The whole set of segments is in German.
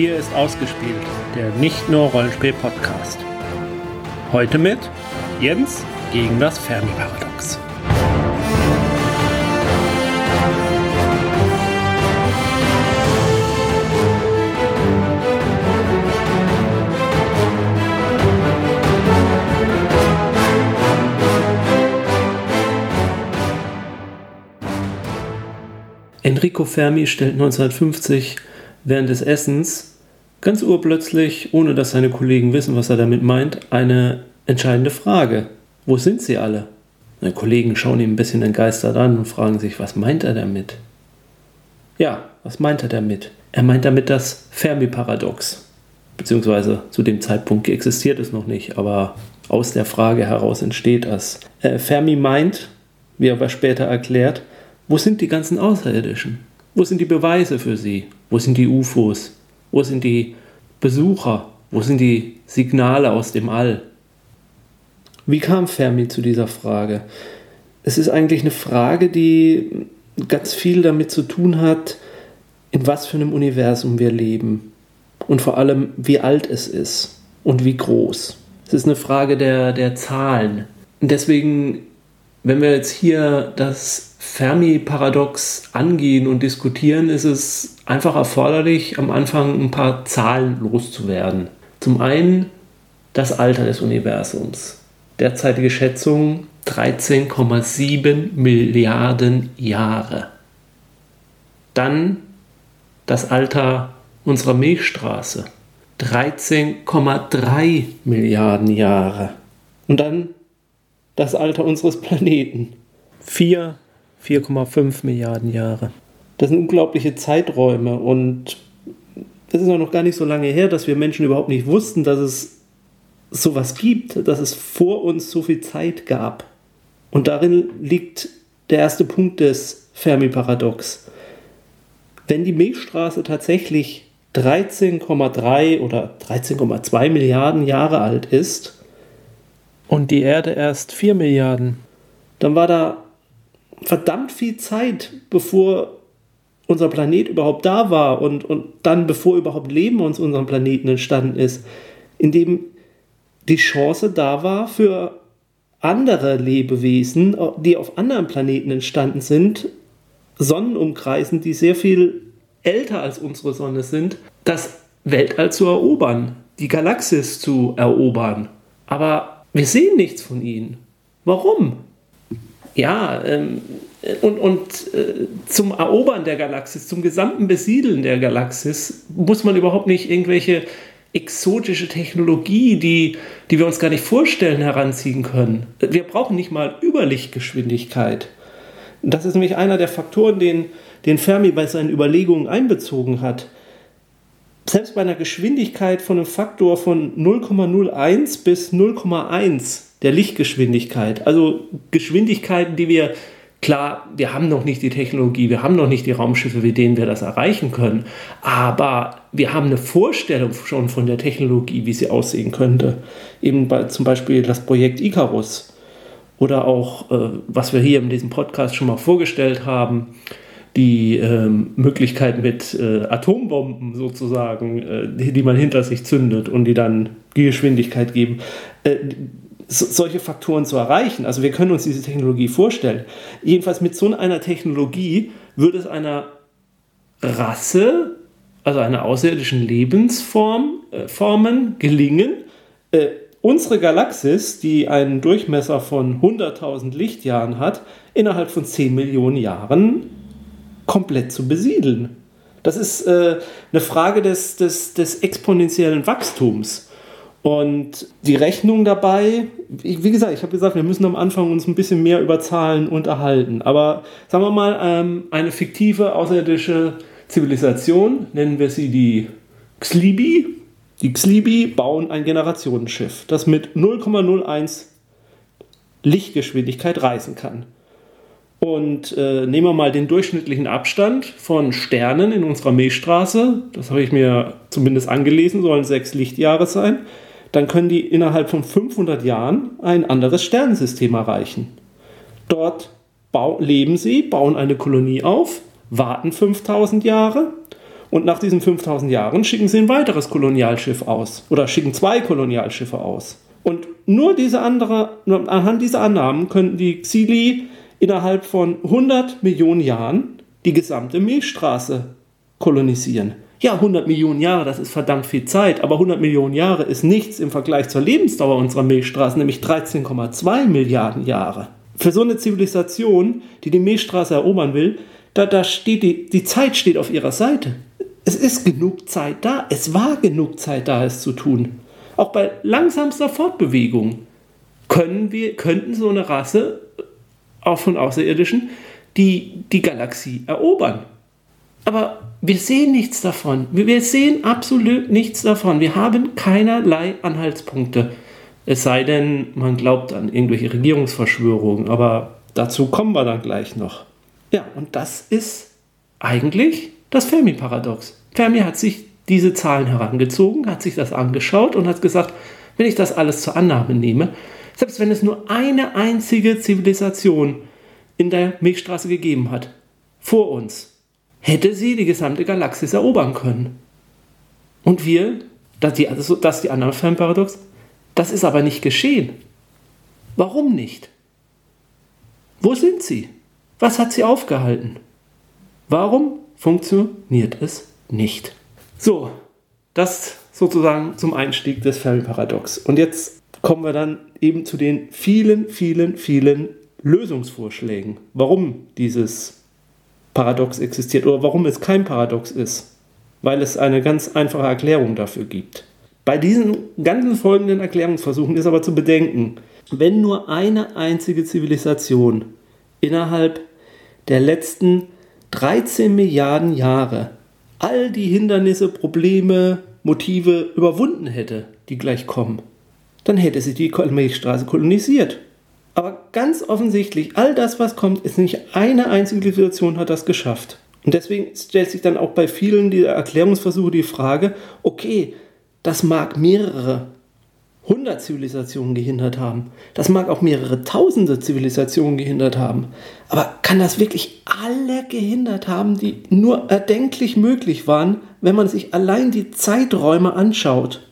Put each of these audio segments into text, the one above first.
Hier ist ausgespielt, der nicht nur Rollenspiel-Podcast. Heute mit Jens gegen das Fermi-Paradox. Enrico Fermi stellt 1950 während des Essens ganz urplötzlich, ohne dass seine Kollegen wissen, was er damit meint, eine entscheidende Frage. Wo sind sie alle? Seine Kollegen schauen ihn ein bisschen entgeistert an und fragen sich, was meint er damit? Ja, was meint er damit? Er meint damit das Fermi-Paradox. Beziehungsweise zu dem Zeitpunkt existiert es noch nicht, aber aus der Frage heraus entsteht das. Äh, Fermi meint, wie er aber später erklärt, wo sind die ganzen Außerirdischen? Wo sind die Beweise für sie? Wo sind die UFOs? Wo sind die Besucher? Wo sind die Signale aus dem All? Wie kam Fermi zu dieser Frage? Es ist eigentlich eine Frage, die ganz viel damit zu tun hat, in was für einem Universum wir leben und vor allem, wie alt es ist und wie groß. Es ist eine Frage der, der Zahlen. Und deswegen, wenn wir jetzt hier das Fermi-Paradox angehen und diskutieren, ist es einfach erforderlich, am Anfang ein paar Zahlen loszuwerden. Zum einen das Alter des Universums. Derzeitige Schätzung 13,7 Milliarden Jahre. Dann das Alter unserer Milchstraße. 13,3 Milliarden Jahre. Und dann das Alter unseres Planeten. 4 4,5 Milliarden Jahre. Das sind unglaubliche Zeiträume und es ist auch noch gar nicht so lange her, dass wir Menschen überhaupt nicht wussten, dass es sowas gibt, dass es vor uns so viel Zeit gab. Und darin liegt der erste Punkt des Fermi-Paradox. Wenn die Milchstraße tatsächlich 13,3 oder 13,2 Milliarden Jahre alt ist und die Erde erst 4 Milliarden, dann war da verdammt viel Zeit, bevor unser Planet überhaupt da war und, und dann bevor überhaupt Leben aus unserem Planeten entstanden ist, in dem die Chance da war für andere Lebewesen, die auf anderen Planeten entstanden sind, Sonnen umkreisen, die sehr viel älter als unsere Sonne sind, das Weltall zu erobern, die Galaxis zu erobern. Aber wir sehen nichts von ihnen. Warum? Ja, ähm, und, und äh, zum Erobern der Galaxis, zum gesamten Besiedeln der Galaxis, muss man überhaupt nicht irgendwelche exotische Technologie, die, die wir uns gar nicht vorstellen, heranziehen können. Wir brauchen nicht mal Überlichtgeschwindigkeit. Das ist nämlich einer der Faktoren, den, den Fermi bei seinen Überlegungen einbezogen hat. Selbst bei einer Geschwindigkeit von einem Faktor von 0,01 bis 0,1 der Lichtgeschwindigkeit. Also Geschwindigkeiten, die wir, klar, wir haben noch nicht die Technologie, wir haben noch nicht die Raumschiffe, mit denen wir das erreichen können, aber wir haben eine Vorstellung schon von der Technologie, wie sie aussehen könnte. Eben bei, zum Beispiel das Projekt Icarus oder auch, äh, was wir hier in diesem Podcast schon mal vorgestellt haben, die ähm, Möglichkeit mit äh, Atombomben sozusagen, äh, die, die, man hinter sich zündet und die dann die Geschwindigkeit geben. So, solche Faktoren zu erreichen. Also wir können uns diese Technologie vorstellen. Jedenfalls mit so einer Technologie würde es einer Rasse, also einer außerirdischen Lebensform, äh, Formen gelingen, äh, unsere Galaxis, die einen Durchmesser von 100.000 Lichtjahren hat, innerhalb von 10 Millionen Jahren komplett zu besiedeln. Das ist äh, eine Frage des, des, des exponentiellen Wachstums. Und die Rechnung dabei, wie gesagt, ich habe gesagt, wir müssen am Anfang uns ein bisschen mehr über Zahlen unterhalten. Aber sagen wir mal, ähm, eine fiktive außerirdische Zivilisation, nennen wir sie die Xlibi. Die Xlibi bauen ein Generationenschiff, das mit 0,01 Lichtgeschwindigkeit reisen kann. Und äh, nehmen wir mal den durchschnittlichen Abstand von Sternen in unserer Milchstraße. Das habe ich mir zumindest angelesen, sollen sechs Lichtjahre sein dann können die innerhalb von 500 Jahren ein anderes Sternensystem erreichen. Dort leben sie, bauen eine Kolonie auf, warten 5000 Jahre Und nach diesen 5000 Jahren schicken sie ein weiteres Kolonialschiff aus oder schicken zwei Kolonialschiffe aus. Und nur diese andere, nur anhand dieser Annahmen könnten die Xili innerhalb von 100 Millionen Jahren die gesamte Milchstraße kolonisieren. Ja, 100 Millionen Jahre, das ist verdammt viel Zeit, aber 100 Millionen Jahre ist nichts im Vergleich zur Lebensdauer unserer Milchstraße, nämlich 13,2 Milliarden Jahre. Für so eine Zivilisation, die die Milchstraße erobern will, da, da steht die, die Zeit steht auf ihrer Seite. Es ist genug Zeit da. Es war genug Zeit da, es zu tun. Auch bei langsamster Fortbewegung können wir, könnten so eine Rasse, auch von Außerirdischen, die, die Galaxie erobern. Aber wir sehen nichts davon. Wir sehen absolut nichts davon. Wir haben keinerlei Anhaltspunkte. Es sei denn, man glaubt an irgendwelche Regierungsverschwörungen. Aber dazu kommen wir dann gleich noch. Ja, und das ist eigentlich das Fermi-Paradox. Fermi hat sich diese Zahlen herangezogen, hat sich das angeschaut und hat gesagt, wenn ich das alles zur Annahme nehme, selbst wenn es nur eine einzige Zivilisation in der Milchstraße gegeben hat, vor uns, hätte sie die gesamte Galaxis erobern können. Und wir, das, die, also ist die Annahme Fermi-Paradox, das ist aber nicht geschehen. Warum nicht? Wo sind sie? Was hat sie aufgehalten? Warum funktioniert es nicht? So, das sozusagen zum Einstieg des Fermi-Paradox. Und jetzt kommen wir dann eben zu den vielen, vielen, vielen Lösungsvorschlägen, warum dieses Paradox existiert oder warum es kein Paradox ist. Weil es eine ganz einfache Erklärung dafür gibt. Bei diesen ganzen folgenden Erklärungsversuchen ist aber zu bedenken, wenn nur eine einzige Zivilisation innerhalb der letzten 13 Milliarden Jahre all die Hindernisse, Probleme, Motive überwunden hätte, die gleich kommen, dann hätte sie die Milchstraße kolonisiert. Aber ganz offensichtlich, all das, was kommt, ist nicht eine einzige Zivilisation hat das geschafft. Und deswegen stellt sich dann auch bei vielen dieser Erklärungsversuche die Frage, okay, das mag mehrere 100 Zivilisationen gehindert haben. Das mag auch mehrere tausende Zivilisationen gehindert haben. Aber kann das wirklich alle gehindert haben, die nur erdenklich möglich waren, wenn man sich allein die Zeiträume anschaut?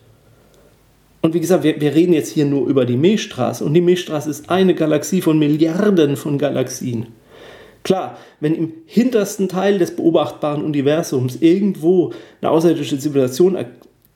Und wie gesagt, wir, wir reden jetzt hier nur über die Milchstraße. Und die Milchstraße ist eine Galaxie von Milliarden von Galaxien. Klar, wenn im hintersten Teil des beobachtbaren Universums irgendwo eine außerirdische Zivilisation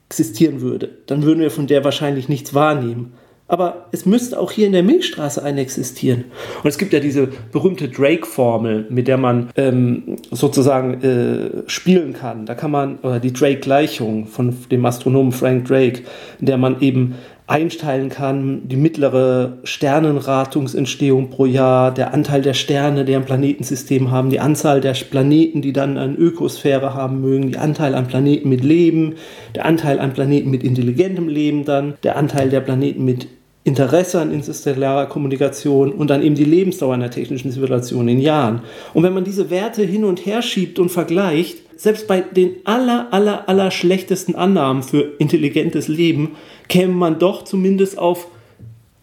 existieren würde, dann würden wir von der wahrscheinlich nichts wahrnehmen. Aber es müsste auch hier in der Milchstraße eine existieren. Und es gibt ja diese berühmte Drake-Formel, mit der man ähm, sozusagen äh, spielen kann. Da kann man, oder die Drake-Gleichung von dem Astronomen Frank Drake, in der man eben einteilen kann, die mittlere Sternenratungsentstehung pro Jahr, der Anteil der Sterne, die ein Planetensystem haben, die Anzahl der Planeten, die dann eine Ökosphäre haben mögen, die Anteil an Planeten mit Leben, der Anteil an Planeten mit intelligentem Leben dann, der Anteil der Planeten mit Interesse an interstellarer Kommunikation und dann eben die Lebensdauer einer technischen Zivilisation in Jahren. Und wenn man diese Werte hin und her schiebt und vergleicht, selbst bei den aller, aller, aller schlechtesten Annahmen für intelligentes Leben, käme man doch zumindest auf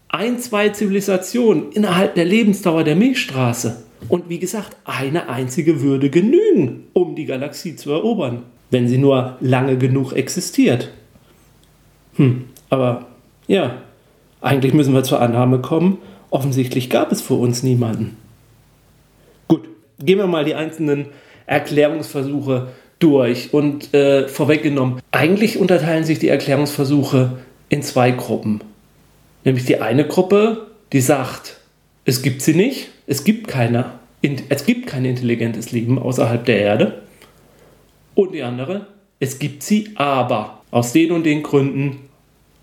ein, zwei Zivilisationen innerhalb der Lebensdauer der Milchstraße. Und wie gesagt, eine einzige würde genügen, um die Galaxie zu erobern, wenn sie nur lange genug existiert. Hm, aber ja, eigentlich müssen wir zur Annahme kommen, offensichtlich gab es vor uns niemanden. Gut, gehen wir mal die einzelnen Erklärungsversuche durch und äh, vorweggenommen. Eigentlich unterteilen sich die Erklärungsversuche in zwei Gruppen. Nämlich die eine Gruppe, die sagt, es gibt sie nicht, es gibt keine, es gibt kein intelligentes Leben außerhalb der Erde. Und die andere, es gibt sie, aber aus den und den Gründen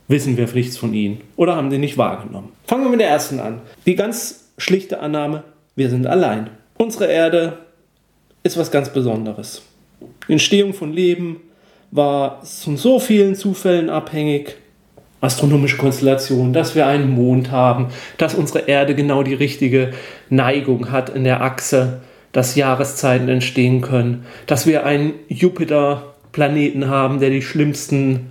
wissen wir nichts von ihnen oder haben sie nicht wahrgenommen. Fangen wir mit der ersten an. Die ganz schlichte Annahme, wir sind allein. Unsere Erde ist was ganz Besonderes. Die Entstehung von Leben war von so vielen Zufällen abhängig. Astronomische Konstellationen, dass wir einen Mond haben, dass unsere Erde genau die richtige Neigung hat in der Achse, dass Jahreszeiten entstehen können, dass wir einen Jupiter-Planeten haben, der die schlimmsten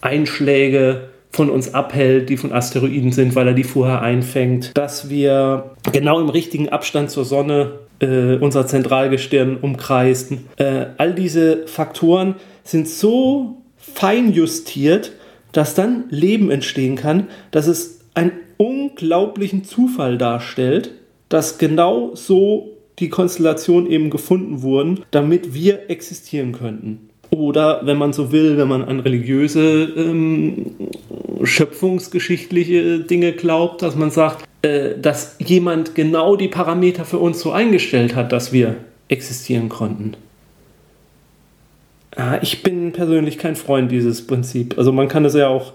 Einschläge von uns abhält, die von Asteroiden sind, weil er die vorher einfängt, dass wir genau im richtigen Abstand zur Sonne äh, unser Zentralgestirn umkreist. Äh, all diese Faktoren sind so fein justiert, dass dann Leben entstehen kann, dass es einen unglaublichen Zufall darstellt, dass genau so die Konstellationen eben gefunden wurden, damit wir existieren könnten. Oder wenn man so will, wenn man an religiöse, ähm, schöpfungsgeschichtliche Dinge glaubt, dass man sagt, äh, dass jemand genau die Parameter für uns so eingestellt hat, dass wir existieren konnten. Ja, ich bin persönlich kein Freund dieses Prinzip. Also man kann es ja auch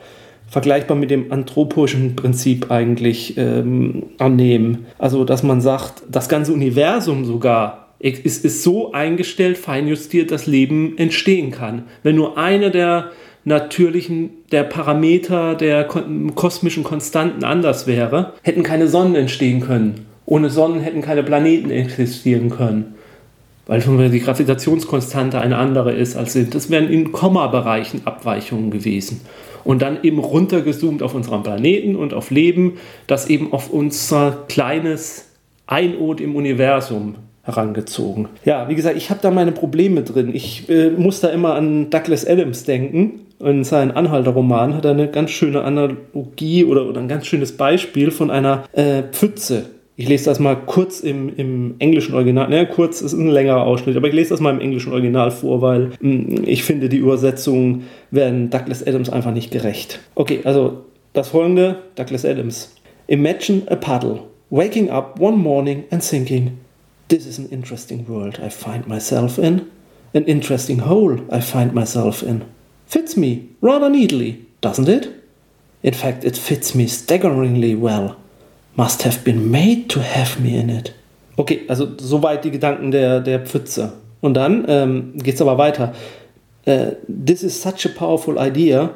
vergleichbar mit dem anthropischen Prinzip eigentlich ähm, annehmen. Also dass man sagt, das ganze Universum sogar ist, ist so eingestellt, feinjustiert, dass Leben entstehen kann. Wenn nur eine der natürlichen, der Parameter der kosmischen Konstanten anders wäre, hätten keine Sonnen entstehen können. Ohne Sonnen hätten keine Planeten existieren können. Weil schon die Gravitationskonstante eine andere ist als sind. Das wären in Komma-Bereichen Abweichungen gewesen. Und dann eben runtergezoomt auf unseren Planeten und auf Leben, das eben auf unser kleines Einod im Universum herangezogen. Ja, wie gesagt, ich habe da meine Probleme drin. Ich äh, muss da immer an Douglas Adams denken. In seinem Anhalterroman hat er eine ganz schöne Analogie oder, oder ein ganz schönes Beispiel von einer äh, Pfütze. Ich lese das mal kurz im, im englischen Original. Naja, kurz ist ein längerer Ausschnitt, aber ich lese das mal im englischen Original vor, weil mh, hm, ich finde, die Übersetzungen werden Douglas Adams einfach nicht gerecht. Okay, also das folgende, Douglas Adams. Imagine a puddle, waking up one morning and thinking, This is an interesting world I find myself in. An interesting hole I find myself in. Fits me rather neatly, doesn't it? In fact, it fits me staggeringly well. Must have been made to have me in it. Okay, also soweit die Gedanken der, der Pfütze. Und dann ähm, geht es aber weiter. Uh, this is such a powerful idea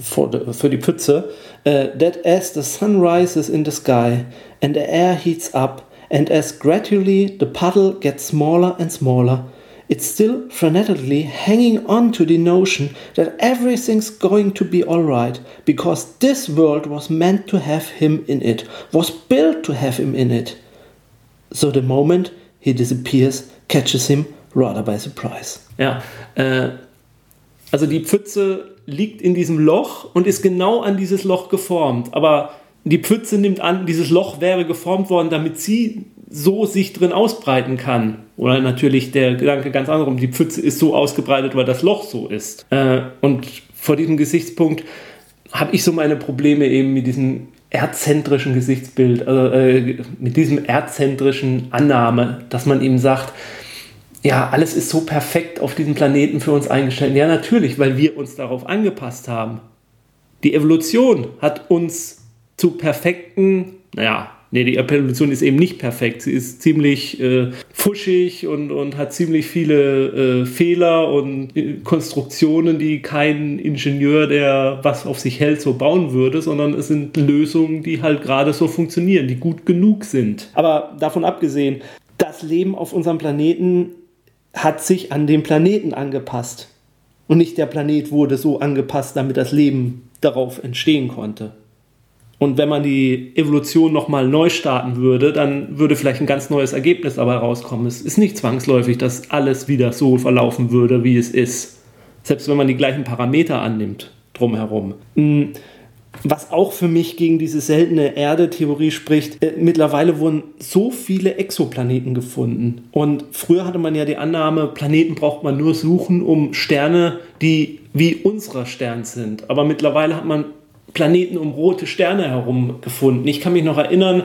for the, für die Pfütze, uh, that as the sun rises in the sky and the air heats up, and as gradually the puddle gets smaller and smaller, it's still frenetically hanging on to the notion that everything's going to be alright because this world was meant to have him in it, was built to have him in it. So the moment he disappears catches him rather by surprise. Ja, äh, also die Pfütze liegt in diesem Loch und ist genau an dieses Loch geformt, aber die Pfütze nimmt an, dieses Loch wäre geformt worden, damit sie so sich drin ausbreiten kann. Oder natürlich der Gedanke ganz anderem, die Pfütze ist so ausgebreitet, weil das Loch so ist. Äh, und vor diesem Gesichtspunkt habe ich so meine Probleme eben mit diesem erdzentrischen Gesichtsbild, also äh, mit diesem erdzentrischen Annahme, dass man eben sagt, ja, alles ist so perfekt auf diesem Planeten für uns eingestellt. Ja, natürlich, weil wir uns darauf angepasst haben. Die Evolution hat uns zu perfekten, naja, nee, die Evolution ist eben nicht perfekt. Sie ist ziemlich äh, fuschig und, und hat ziemlich viele äh, Fehler und äh, Konstruktionen, die kein Ingenieur, der was auf sich hält, so bauen würde, sondern es sind Lösungen, die halt gerade so funktionieren, die gut genug sind. Aber davon abgesehen, das Leben auf unserem Planeten hat sich an den Planeten angepasst. Und nicht der Planet wurde so angepasst, damit das Leben darauf entstehen konnte. Und wenn man die Evolution nochmal neu starten würde, dann würde vielleicht ein ganz neues Ergebnis dabei rauskommen. Es ist nicht zwangsläufig, dass alles wieder so verlaufen würde, wie es ist. Selbst wenn man die gleichen Parameter annimmt drumherum. Hm, was auch für mich gegen diese seltene Erde-Theorie spricht, äh, mittlerweile wurden so viele Exoplaneten gefunden. Und früher hatte man ja die Annahme, Planeten braucht man nur suchen, um Sterne, die wie unserer Stern sind. Aber mittlerweile hat man Planeten um rote Sterne herum gefunden. Ich kann mich noch erinnern,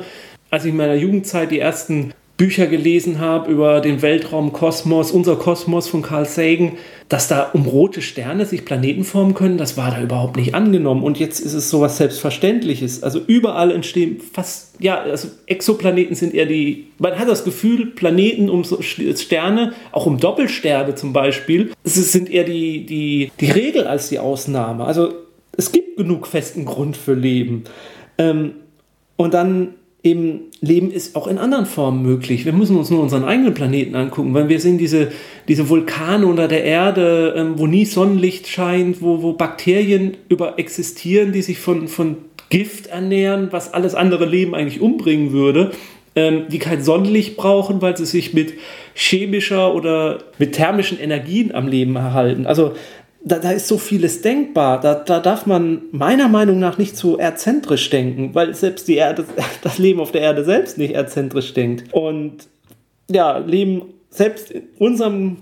als ich in meiner Jugendzeit die ersten Bücher gelesen habe über den Weltraum, Kosmos, unser Kosmos von Carl Sagan, dass da um rote Sterne sich Planeten formen können, das war da überhaupt nicht angenommen. Und jetzt ist es sowas Selbstverständliches. Also überall entstehen fast, ja, also Exoplaneten sind eher die, man hat das Gefühl, Planeten um Sterne, auch um Doppelsterne zum Beispiel, sind eher die, die, die Regel als die Ausnahme. Also es gibt genug festen Grund für Leben. Ähm, und dann eben Leben ist auch in anderen Formen möglich. Wir müssen uns nur unseren eigenen Planeten angucken, weil wir sehen diese, diese Vulkane unter der Erde, ähm, wo nie Sonnenlicht scheint, wo, wo Bakterien über existieren, die sich von, von Gift ernähren, was alles andere Leben eigentlich umbringen würde. ähm, die kein Sonnenlicht brauchen, weil sie sich mit chemischer oder mit thermischen Energien am Leben erhalten. Also da, da ist so vieles denkbar. Da, da darf man meiner Meinung nach nicht so erzentrisch denken, weil selbst die Erde, das Leben auf der Erde selbst nicht erzentrisch denkt. Und ja, Leben selbst in unserem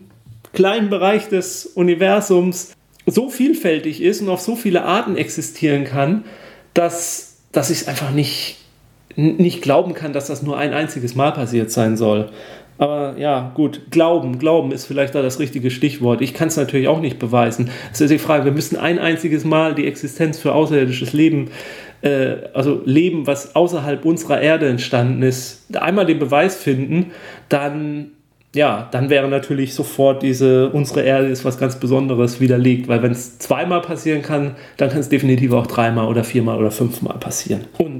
kleinen Bereich des Universums so vielfältig ist und auf so viele Arten existieren kann, dass, dass ich es einfach nicht, nicht glauben kann, dass das nur ein einziges Mal passiert sein soll. Aber ja, gut, Glauben, Glauben ist vielleicht da das richtige Stichwort. Ich kann es natürlich auch nicht beweisen. Es ist die Frage, wir müssen ein einziges Mal die Existenz für außerirdisches Leben, äh, also Leben, was außerhalb unserer Erde entstanden ist, einmal den Beweis finden, dann ja, dann wäre natürlich sofort diese, unsere Erde ist was ganz Besonderes widerlegt, weil wenn es zweimal passieren kann, dann kann es definitiv auch dreimal oder viermal oder fünfmal passieren. Und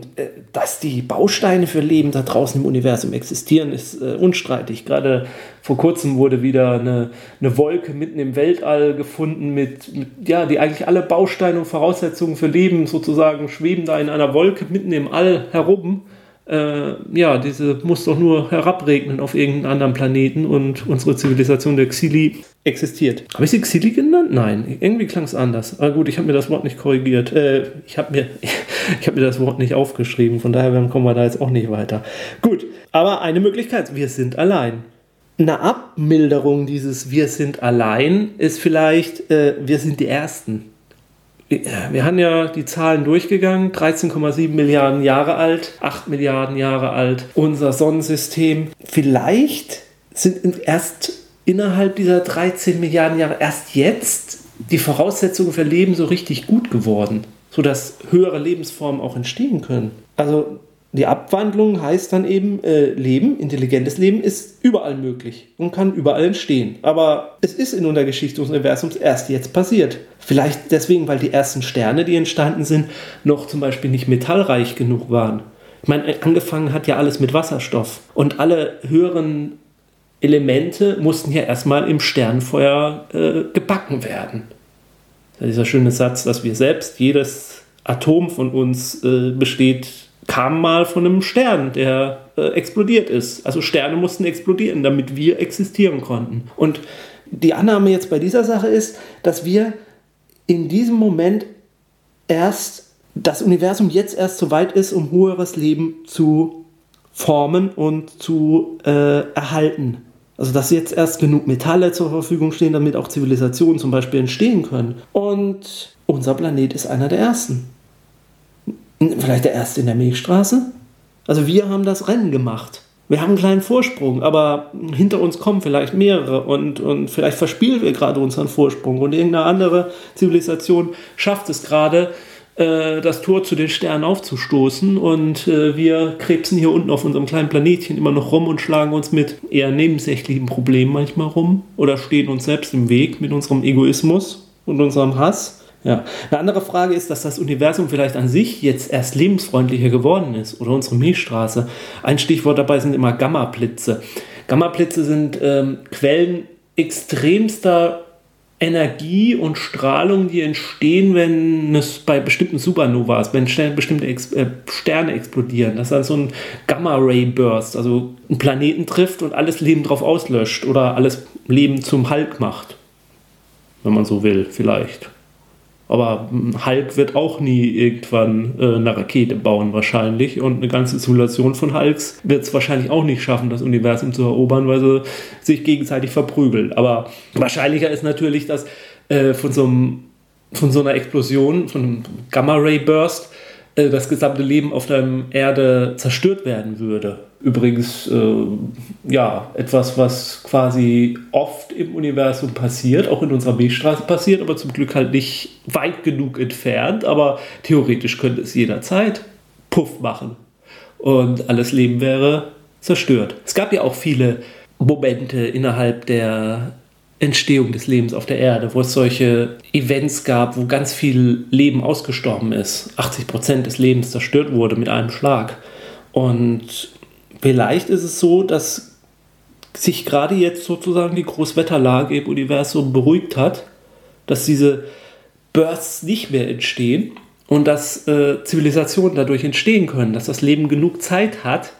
dass die Bausteine für Leben da draußen im Universum existieren, ist äh, unstreitig. Gerade vor kurzem wurde wieder eine, eine Wolke mitten im Weltall gefunden, mit, mit, ja, die eigentlich alle Bausteine und Voraussetzungen für Leben sozusagen schweben da in einer Wolke mitten im All herum äh, ja, diese muss doch nur herabregnen auf irgendeinen anderen Planeten und unsere Zivilisation der Xili existiert. Habe ich sie Xili genannt? Nein, irgendwie klang es anders. Aber gut, ich habe mir das Wort nicht korrigiert. Äh, ich habe mir, hab mir das Wort nicht aufgeschrieben, von daher kommen wir da jetzt auch nicht weiter. Gut, aber eine Möglichkeit, wir sind allein. Eine Abmilderung dieses Wir sind allein ist vielleicht, äh, wir sind die Ersten wir haben ja die Zahlen durchgegangen, 13,7 Milliarden Jahre alt, 8 Milliarden Jahre alt, unser Sonnensystem. Vielleicht sind erst innerhalb dieser 13 Milliarden Jahre erst jetzt die Voraussetzungen für Leben so richtig gut geworden, sodass höhere Lebensformen auch entstehen können. Also die Abwandlung heißt dann eben, äh, Leben, intelligentes Leben ist überall möglich und kann überall entstehen. Aber es ist in der Geschichte des Universums erst jetzt passiert. Vielleicht deswegen, weil die ersten Sterne, die entstanden sind, noch zum Beispiel nicht metallreich genug waren. Ich meine, angefangen hat ja alles mit Wasserstoff. Und alle höheren Elemente mussten ja erstmal im Sternfeuer äh, gebacken werden. Dieser schöne Satz, dass wir selbst, jedes Atom von uns äh, besteht kam mal von einem Stern, der äh, explodiert ist. Also Sterne mussten explodieren, damit wir existieren konnten. Und die Annahme jetzt bei dieser Sache ist, dass wir in diesem Moment erst das Universum jetzt erst so weit ist, um höheres Leben zu formen und zu äh, erhalten. Also dass jetzt erst genug Metalle zur Verfügung stehen, damit auch Zivilisationen zum Beispiel entstehen können. Und unser Planet ist einer der ersten. Vielleicht der erste in der Milchstraße? Also wir haben das Rennen gemacht. Wir haben einen kleinen Vorsprung, aber hinter uns kommen vielleicht mehrere und, und vielleicht verspielen wir gerade unseren Vorsprung und irgendeine andere Zivilisation schafft es gerade, äh, das Tor zu den Sternen aufzustoßen und äh, wir krebsen hier unten auf unserem kleinen Planetchen immer noch rum und schlagen uns mit eher nebensächlichen Problemen manchmal rum oder stehen uns selbst im Weg mit unserem Egoismus und unserem Hass. Ja. Eine andere Frage ist, dass das Universum vielleicht an sich jetzt erst lebensfreundlicher geworden ist oder unsere Milchstraße. Ein Stichwort dabei sind immer Gamma-Blitze. Gamma-Blitze sind ähm, Quellen extremster Energie und Strahlung, die entstehen, wenn es bei bestimmten Supernovas, wenn bestimmte Ex äh, Sterne explodieren. Das ist dann so ein Gamma-Ray-Burst, also ein Planeten trifft und alles Leben drauf auslöscht oder alles Leben zum Hulk macht. Wenn man so will, vielleicht. Aber Hulk wird auch nie irgendwann äh, eine Rakete bauen, wahrscheinlich. Und eine ganze Simulation von Hulks wird es wahrscheinlich auch nicht schaffen, das Universum zu erobern, weil sie sich gegenseitig verprügeln. Aber wahrscheinlicher ist natürlich, dass äh, von, so einem, von so einer Explosion, von einem Gamma-Ray-Burst, äh, das gesamte Leben auf der Erde zerstört werden würde. Übrigens, äh, ja, etwas, was quasi oft im Universum passiert, auch in unserer Milchstraße passiert, aber zum Glück halt nicht weit genug entfernt, aber theoretisch könnte es jederzeit Puff machen und alles Leben wäre zerstört. Es gab ja auch viele Momente innerhalb der Entstehung des Lebens auf der Erde, wo es solche Events gab, wo ganz viel Leben ausgestorben ist. 80 Prozent des Lebens zerstört wurde mit einem Schlag. Und vielleicht ist es so, dass sich gerade jetzt sozusagen die Großwetterlage im Universum beruhigt hat, dass diese Bursts nicht mehr entstehen und dass äh, Zivilisationen dadurch entstehen können, dass das Leben genug Zeit hat,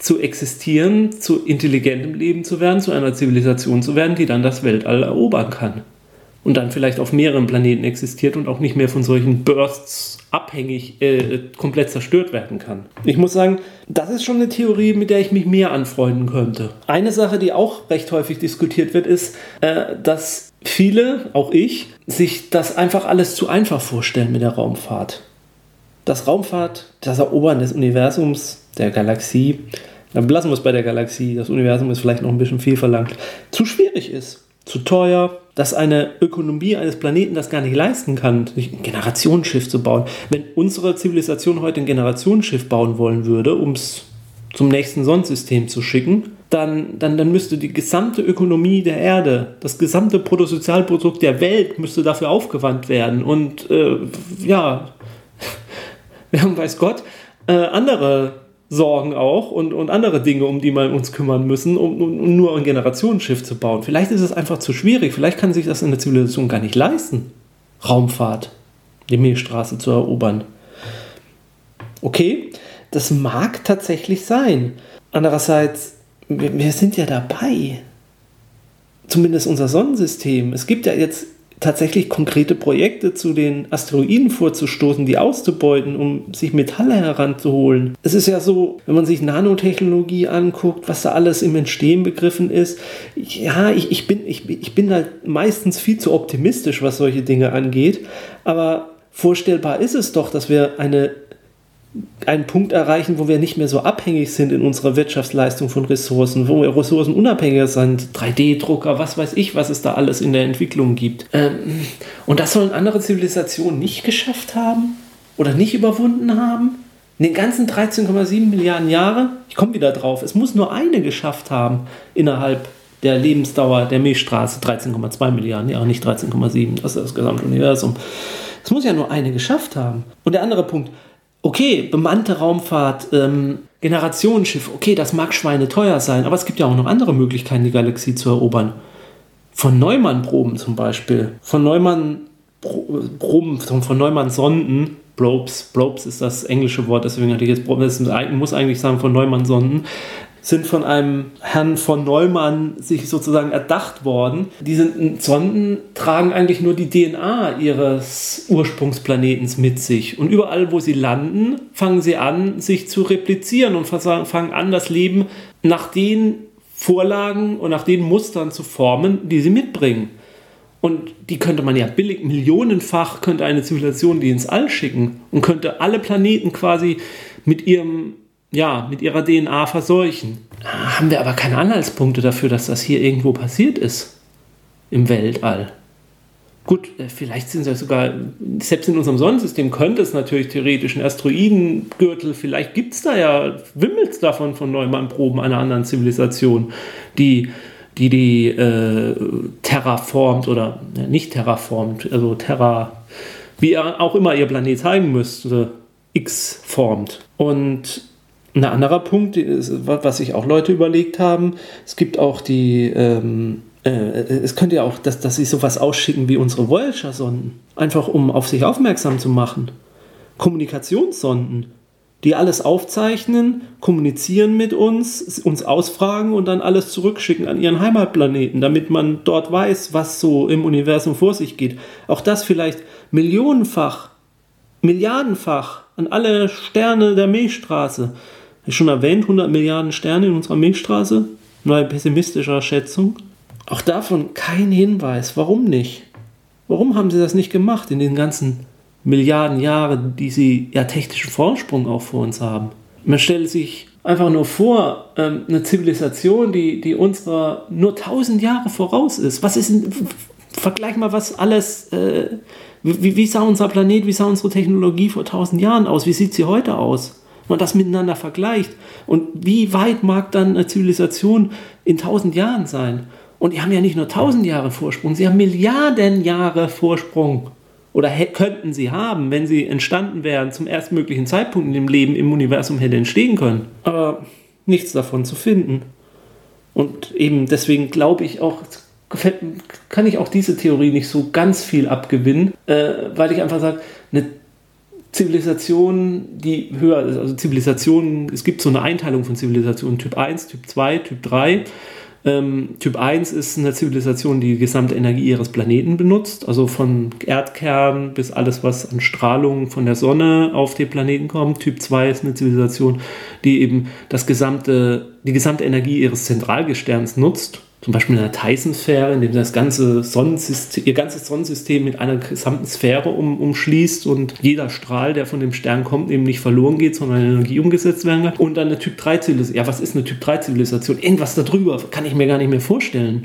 zu existieren, zu intelligentem Leben zu werden, zu einer Zivilisation zu werden, die dann das Weltall erobern kann. Und dann vielleicht auf mehreren Planeten existiert und auch nicht mehr von solchen Bursts abhängig äh, komplett zerstört werden kann. Ich muss sagen, das ist schon eine Theorie, mit der ich mich mehr anfreunden könnte. Eine Sache, die auch recht häufig diskutiert wird, ist, äh, dass viele, auch ich, sich das einfach alles zu einfach vorstellen mit der Raumfahrt. Das Raumfahrt, das Erobern des Universums, der Galaxie, dann lassen wir es bei der Galaxie, das Universum ist vielleicht noch ein bisschen viel verlangt, zu schwierig ist, zu teuer, dass eine Ökonomie eines Planeten das gar nicht leisten kann, ein Generationsschiff zu bauen. Wenn unsere Zivilisation heute ein Generationsschiff bauen wollen würde, um es zum nächsten Sonnensystem zu schicken, dann, dann, dann müsste die gesamte Ökonomie der Erde, das gesamte Bruttosozialprodukt der Welt müsste dafür aufgewandt werden. Und äh, ja, wir haben, weiß Gott, äh, andere Sorgen auch und, und andere Dinge, um die wir uns kümmern müssen, um, um nur ein Generationsschiff zu bauen. Vielleicht ist es einfach zu schwierig. Vielleicht kann sich das in der Zivilisation gar nicht leisten, Raumfahrt, die Milchstraße zu erobern. Okay, das mag tatsächlich sein. Andererseits, wir, wir sind ja dabei. Zumindest unser Sonnensystem. Es gibt ja jetzt tatsächlich konkrete Projekte zu den Asteroiden vorzustoßen, die auszubeuten, um sich Metalle heranzuholen. Es ist ja so, wenn man sich Nanotechnologie anguckt, was da alles im Entstehen begriffen ist, ja, ich, ich, bin, ich, ich bin halt meistens viel zu optimistisch, was solche Dinge angeht, aber vorstellbar ist es doch, dass wir eine einen Punkt erreichen, wo wir nicht mehr so abhängig sind in unserer Wirtschaftsleistung von Ressourcen, wo wir ressourcenunabhängiger sind, 3D-Drucker, was weiß ich, was es da alles in der Entwicklung gibt. Ähm, und das sollen andere Zivilisationen nicht geschafft haben oder nicht überwunden haben? In den ganzen 13,7 Milliarden Jahre, ich komme wieder drauf, es muss nur eine geschafft haben innerhalb der Lebensdauer der Milchstraße, 13,2 Milliarden Jahre, nicht 13,7, das ist das gesamte Universum. Es muss ja nur eine geschafft haben. Und der andere Punkt, okay, bemannte Raumfahrt, ähm, Generationsschiff, okay, das mag Schweine teuer sein, aber es gibt ja auch noch andere Möglichkeiten, die Galaxie zu erobern. Von Neumann-Proben zum Beispiel, von Neumann-Proben, von Neumann-Sonden, Probes, Probes ist das englische Wort, deswegen hatte ich jetzt, das muss eigentlich sagen von Neumann-Sonden, sind von einem Herrn von Neumann sich sozusagen erdacht worden. Diese Sonden tragen eigentlich nur die DNA ihres Ursprungsplanetens mit sich. Und überall, wo sie landen, fangen sie an, sich zu replizieren und fangen an, das Leben nach den Vorlagen und nach den Mustern zu formen, die sie mitbringen. Und die könnte man ja billig, millionenfach könnte eine Zivilisation die ins All schicken und könnte alle Planeten quasi mit ihrem ja, mit ihrer DNA verseuchen. Haben wir aber keine Anhaltspunkte dafür, dass das hier irgendwo passiert ist. Im Weltall. Gut, äh, vielleicht sind es sogar, selbst in unserem Sonnensystem könnte es natürlich theoretisch ein Asteroidengürtel, vielleicht gibt es da ja, wimmelt es davon von Neumann-Proben einer anderen Zivilisation, die die, die äh, terraformt oder äh, nicht terraformt, also terra, wie auch immer ihr Planet zeigen müsste, X formt. Und ein anderer Punkt, was sich auch Leute überlegt haben, es gibt auch die, ähm, äh, es könnte ja auch, dass, dass sie sowas ausschicken wie unsere Voyager-Sonden, einfach um auf sich aufmerksam zu machen. Kommunikationssonden, die alles aufzeichnen, kommunizieren mit uns, uns ausfragen und dann alles zurückschicken an ihren Heimatplaneten, damit man dort weiß, was so im Universum vor sich geht. Auch das vielleicht millionenfach, milliardenfach an alle Sterne der Milchstraße ich schon erwähnt, 100 Milliarden Sterne in unserer Milchstraße. Nur eine pessimistische Schätzung. Auch davon kein Hinweis. Warum nicht? Warum haben sie das nicht gemacht in den ganzen Milliarden Jahren, die sie ja technischen Vorsprung auch vor uns haben? Man stellt sich einfach nur vor, ähm, eine Zivilisation, die, die unserer nur 1000 Jahre voraus ist. Was ist denn, vergleich mal, was alles, äh, wie, wie sah unser Planet, wie sah unsere Technologie vor 1000 Jahren aus, wie sieht sie heute aus? Man das miteinander vergleicht. Und wie weit mag dann eine Zivilisation in tausend Jahren sein? Und die haben ja nicht nur tausend Jahre Vorsprung, sie haben Milliarden Jahre Vorsprung. Oder könnten sie haben, wenn sie entstanden wären zum erstmöglichen Zeitpunkt in dem Leben im Universum hätte entstehen können. Aber nichts davon zu finden. Und eben deswegen glaube ich auch, kann ich auch diese Theorie nicht so ganz viel abgewinnen, äh, weil ich einfach sage, eine Zivilisationen, die höher ist, also Zivilisationen, es gibt so eine Einteilung von Zivilisationen, Typ 1, Typ 2, Typ 3. Ähm, typ 1 ist eine Zivilisation, die die gesamte Energie ihres Planeten benutzt, also von Erdkern bis alles, was an Strahlung von der Sonne auf den Planeten kommt. Typ 2 ist eine Zivilisation, die eben das gesamte, die gesamte Energie ihres Zentralgesterns nutzt zum Beispiel in der Tyson-Sphäre, in dem das ganze Sonnensystem, ihr ganzes Sonnensystem mit einer gesamten Sphäre um, umschließt und jeder Strahl, der von dem Stern kommt, eben nicht verloren geht, sondern in Energie umgesetzt werden kann. Und dann eine Typ-3-Zivilisation. Ja, was ist eine Typ-3-Zivilisation? Irgendwas darüber kann ich mir gar nicht mehr vorstellen.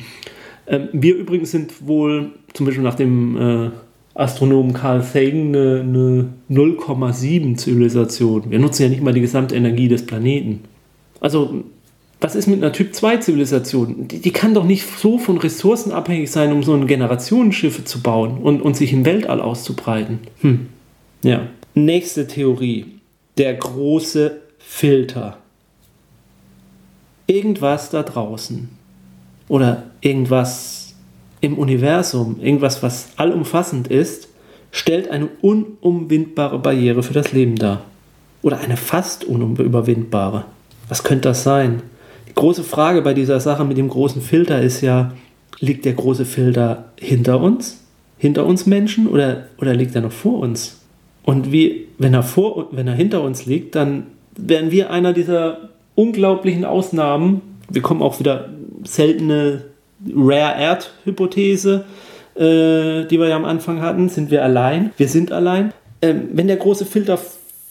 Ähm, wir übrigens sind wohl, zum Beispiel nach dem äh, Astronomen Carl Sagan, eine, eine 0,7 Zivilisation. Wir nutzen ja nicht mal die gesamte Energie des Planeten. Also was ist mit einer Typ-2-Zivilisation? Die, die, kann doch nicht so von Ressourcen abhängig sein, um so ein Generationenschiffe zu bauen und, und sich im Weltall auszubreiten. Hm. Ja. Nächste Theorie. Der große Filter. Irgendwas da draußen oder irgendwas im Universum, irgendwas, was allumfassend ist, stellt eine unumwindbare Barriere für das Leben dar. Oder eine fast unüberwindbare. Was könnte das sein? Große Frage bei dieser Sache mit dem großen Filter ist ja, liegt der große Filter hinter uns? Hinter uns Menschen oder, oder liegt er noch vor uns? Und wie, wenn er vor, wenn er hinter uns liegt, dann wären wir einer dieser unglaublichen Ausnahmen. Wir kommen auch wieder seltene Rare Earth Hypothese, äh, die wir ja am Anfang hatten. Sind wir allein? Wir sind allein. Ähm, wenn der große Filter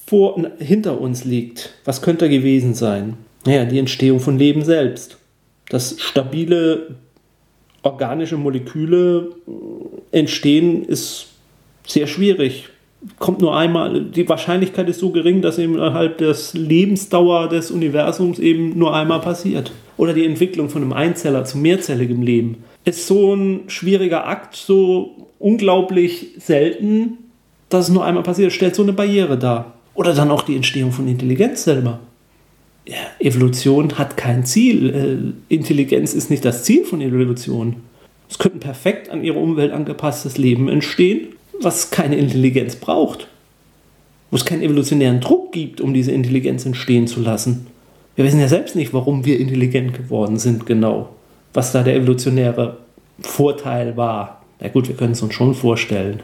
vor, hinter uns liegt, was könnte er gewesen sein? Naja, die Entstehung von Leben selbst. Dass stabile organische Moleküle entstehen, ist sehr schwierig. Kommt nur einmal, die Wahrscheinlichkeit ist so gering, dass eben innerhalb des Lebensdauer des Universums eben nur einmal passiert. Oder die Entwicklung von einem Einzeller zu mehrzelligem Leben. Ist so ein schwieriger Akt, so unglaublich selten, dass es nur einmal passiert, stellt so eine Barriere dar. Oder dann auch die Entstehung von Intelligenz selber ja, Evolution hat kein Ziel. Äh, Intelligenz ist nicht das Ziel von Evolution. Es könnte perfekt an ihre Umwelt angepasstes Leben entstehen, was keine Intelligenz braucht. Wo es keinen evolutionären Druck gibt, um diese Intelligenz entstehen zu lassen. Wir wissen ja selbst nicht, warum wir intelligent geworden sind, genau. Was da der evolutionäre Vorteil war. Na gut, wir können es uns schon vorstellen.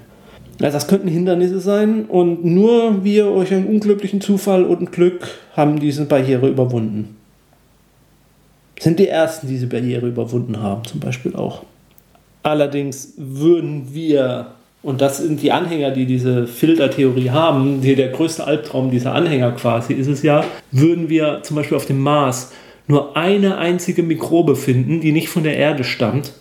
Also das könnten Hindernisse sein und nur wir euch einen unglücklichen Zufall und Glück haben diese Barriere überwunden. Sind die Ersten, die diese Barriere überwunden haben, zum Beispiel auch. Allerdings würden wir, und das sind die Anhänger, die diese Filtertheorie haben, die der größte Albtraum dieser Anhänger quasi ist es ja, würden wir zum Beispiel auf dem Mars nur eine einzige Mikrobe finden, die nicht von der Erde stammt,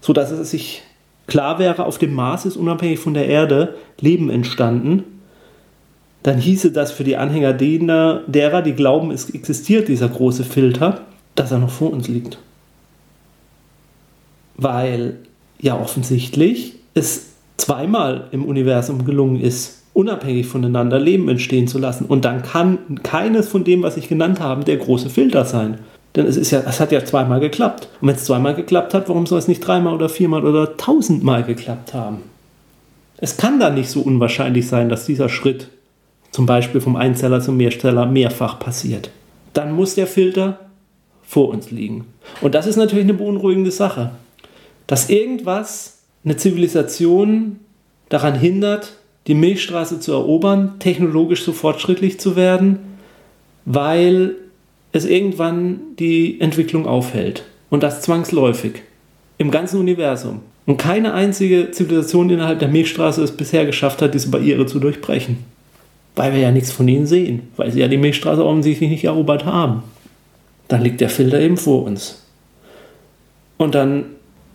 sodass es sich klar wäre, auf dem Mars ist unabhängig von der Erde Leben entstanden, dann hieße das für die Anhänger derer, derer, die glauben, es existiert dieser große Filter, dass er noch vor uns liegt. Weil ja offensichtlich es zweimal im Universum gelungen ist, unabhängig voneinander Leben entstehen zu lassen. Und dann kann keines von dem, was ich genannt habe, der große Filter sein. Denn es, ist ja, es hat ja zweimal geklappt. Und wenn es zweimal geklappt hat, warum soll es nicht dreimal oder viermal oder tausendmal geklappt haben? Es kann da nicht so unwahrscheinlich sein, dass dieser Schritt zum Beispiel vom Einzeller zum Mehrsteller mehrfach passiert. Dann muss der Filter vor uns liegen. Und das ist natürlich eine beunruhigende Sache. Dass irgendwas, eine Zivilisation daran hindert, die Milchstraße zu erobern, technologisch so fortschrittlich zu werden, weil es irgendwann die Entwicklung aufhält. Und das zwangsläufig. Im ganzen Universum. Und keine einzige Zivilisation innerhalb der Milchstraße es bisher geschafft hat, diese Barriere zu durchbrechen. Weil wir ja nichts von ihnen sehen. Weil sie ja die Milchstraße offensichtlich nicht erobert haben. Dann liegt der Filter eben vor uns. Und dann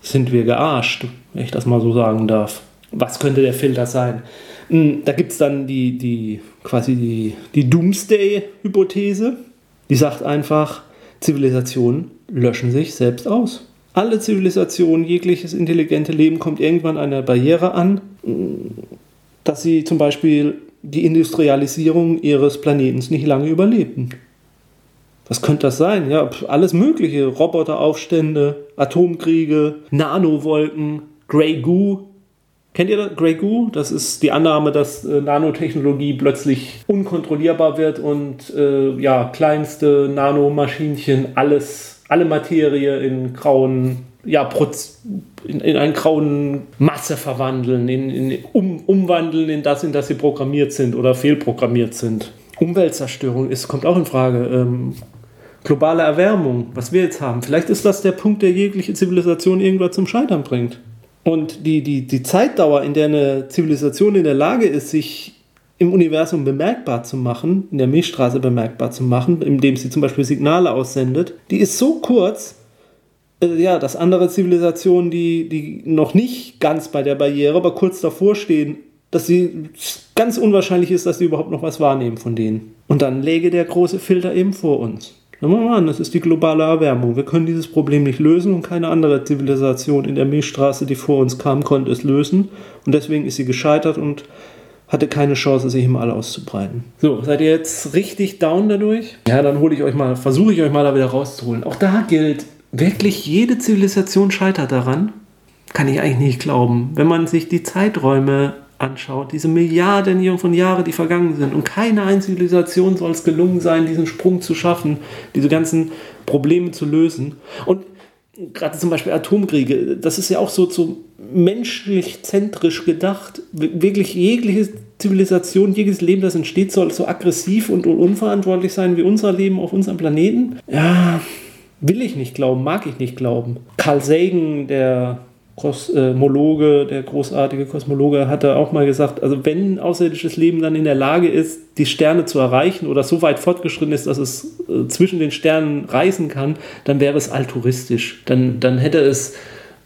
sind wir gearscht, wenn ich das mal so sagen darf. Was könnte der Filter sein? Hm, da gibt es dann die, die, quasi die, die Doomsday-Hypothese. Die sagt einfach, Zivilisationen löschen sich selbst aus. Alle Zivilisationen, jegliches intelligente Leben kommt irgendwann einer Barriere an, dass sie zum Beispiel die Industrialisierung ihres Planeten nicht lange überlebten. Was könnte das sein? Ja, alles Mögliche. Roboteraufstände, Atomkriege, Nanowolken, Grey Goo. Kennt ihr? Grey Goo? Das ist die Annahme, dass äh, Nanotechnologie plötzlich unkontrollierbar wird und äh, ja, kleinste Nanomaschinchen alles, alle Materie in grauen, ja, Proz in, in einen grauen Masse verwandeln, in, in, um, umwandeln in das, in das sie programmiert sind oder fehlprogrammiert sind. Umweltzerstörung ist, kommt auch in Frage. Ähm, globale Erwärmung, was wir jetzt haben. Vielleicht ist das der Punkt, der jegliche Zivilisation irgendwann zum Scheitern bringt. Und die, die, die Zeitdauer, in der eine Zivilisation in der Lage ist, sich im Universum bemerkbar zu machen, in der Milchstraße bemerkbar zu machen, indem sie zum Beispiel Signale aussendet, die ist so kurz, äh, ja, dass andere Zivilisationen, die, die noch nicht ganz bei der Barriere, aber kurz davor stehen, dass sie ganz unwahrscheinlich ist, dass sie überhaupt noch was wahrnehmen von denen. Und dann läge der große Filter eben vor uns. Nehmen wir mal das ist die globale Erwärmung. Wir können dieses Problem nicht lösen und keine andere Zivilisation in der Milchstraße, die vor uns kam, konnte es lösen. Und deswegen ist sie gescheitert und hatte keine Chance, sich im All auszubreiten. So, seid ihr jetzt richtig down dadurch? Ja, dann hole ich euch mal, versuche ich euch mal da wieder rauszuholen. Auch da gilt, wirklich jede Zivilisation scheitert daran. Kann ich eigentlich nicht glauben. Wenn man sich die Zeiträume anschaut, diese Milliarden von Jahren, die vergangen sind, und keine einzige Zivilisation soll es gelungen sein, diesen Sprung zu schaffen, diese ganzen Probleme zu lösen. Und gerade zum Beispiel Atomkriege, das ist ja auch so, so menschlich zentrisch gedacht. Wirklich jegliche Zivilisation, jedes Leben, das entsteht, soll so aggressiv und unverantwortlich sein wie unser Leben auf unserem Planeten. Ja, will ich nicht glauben, mag ich nicht glauben. Carl Sagan, der Kosmologe, der großartige Kosmologe, hatte auch mal gesagt, also wenn außerirdisches Leben dann in der Lage ist, die Sterne zu erreichen oder so weit fortgeschritten ist, dass es äh, zwischen den Sternen reisen kann, dann wäre es altruistisch. Dann, dann hätte es,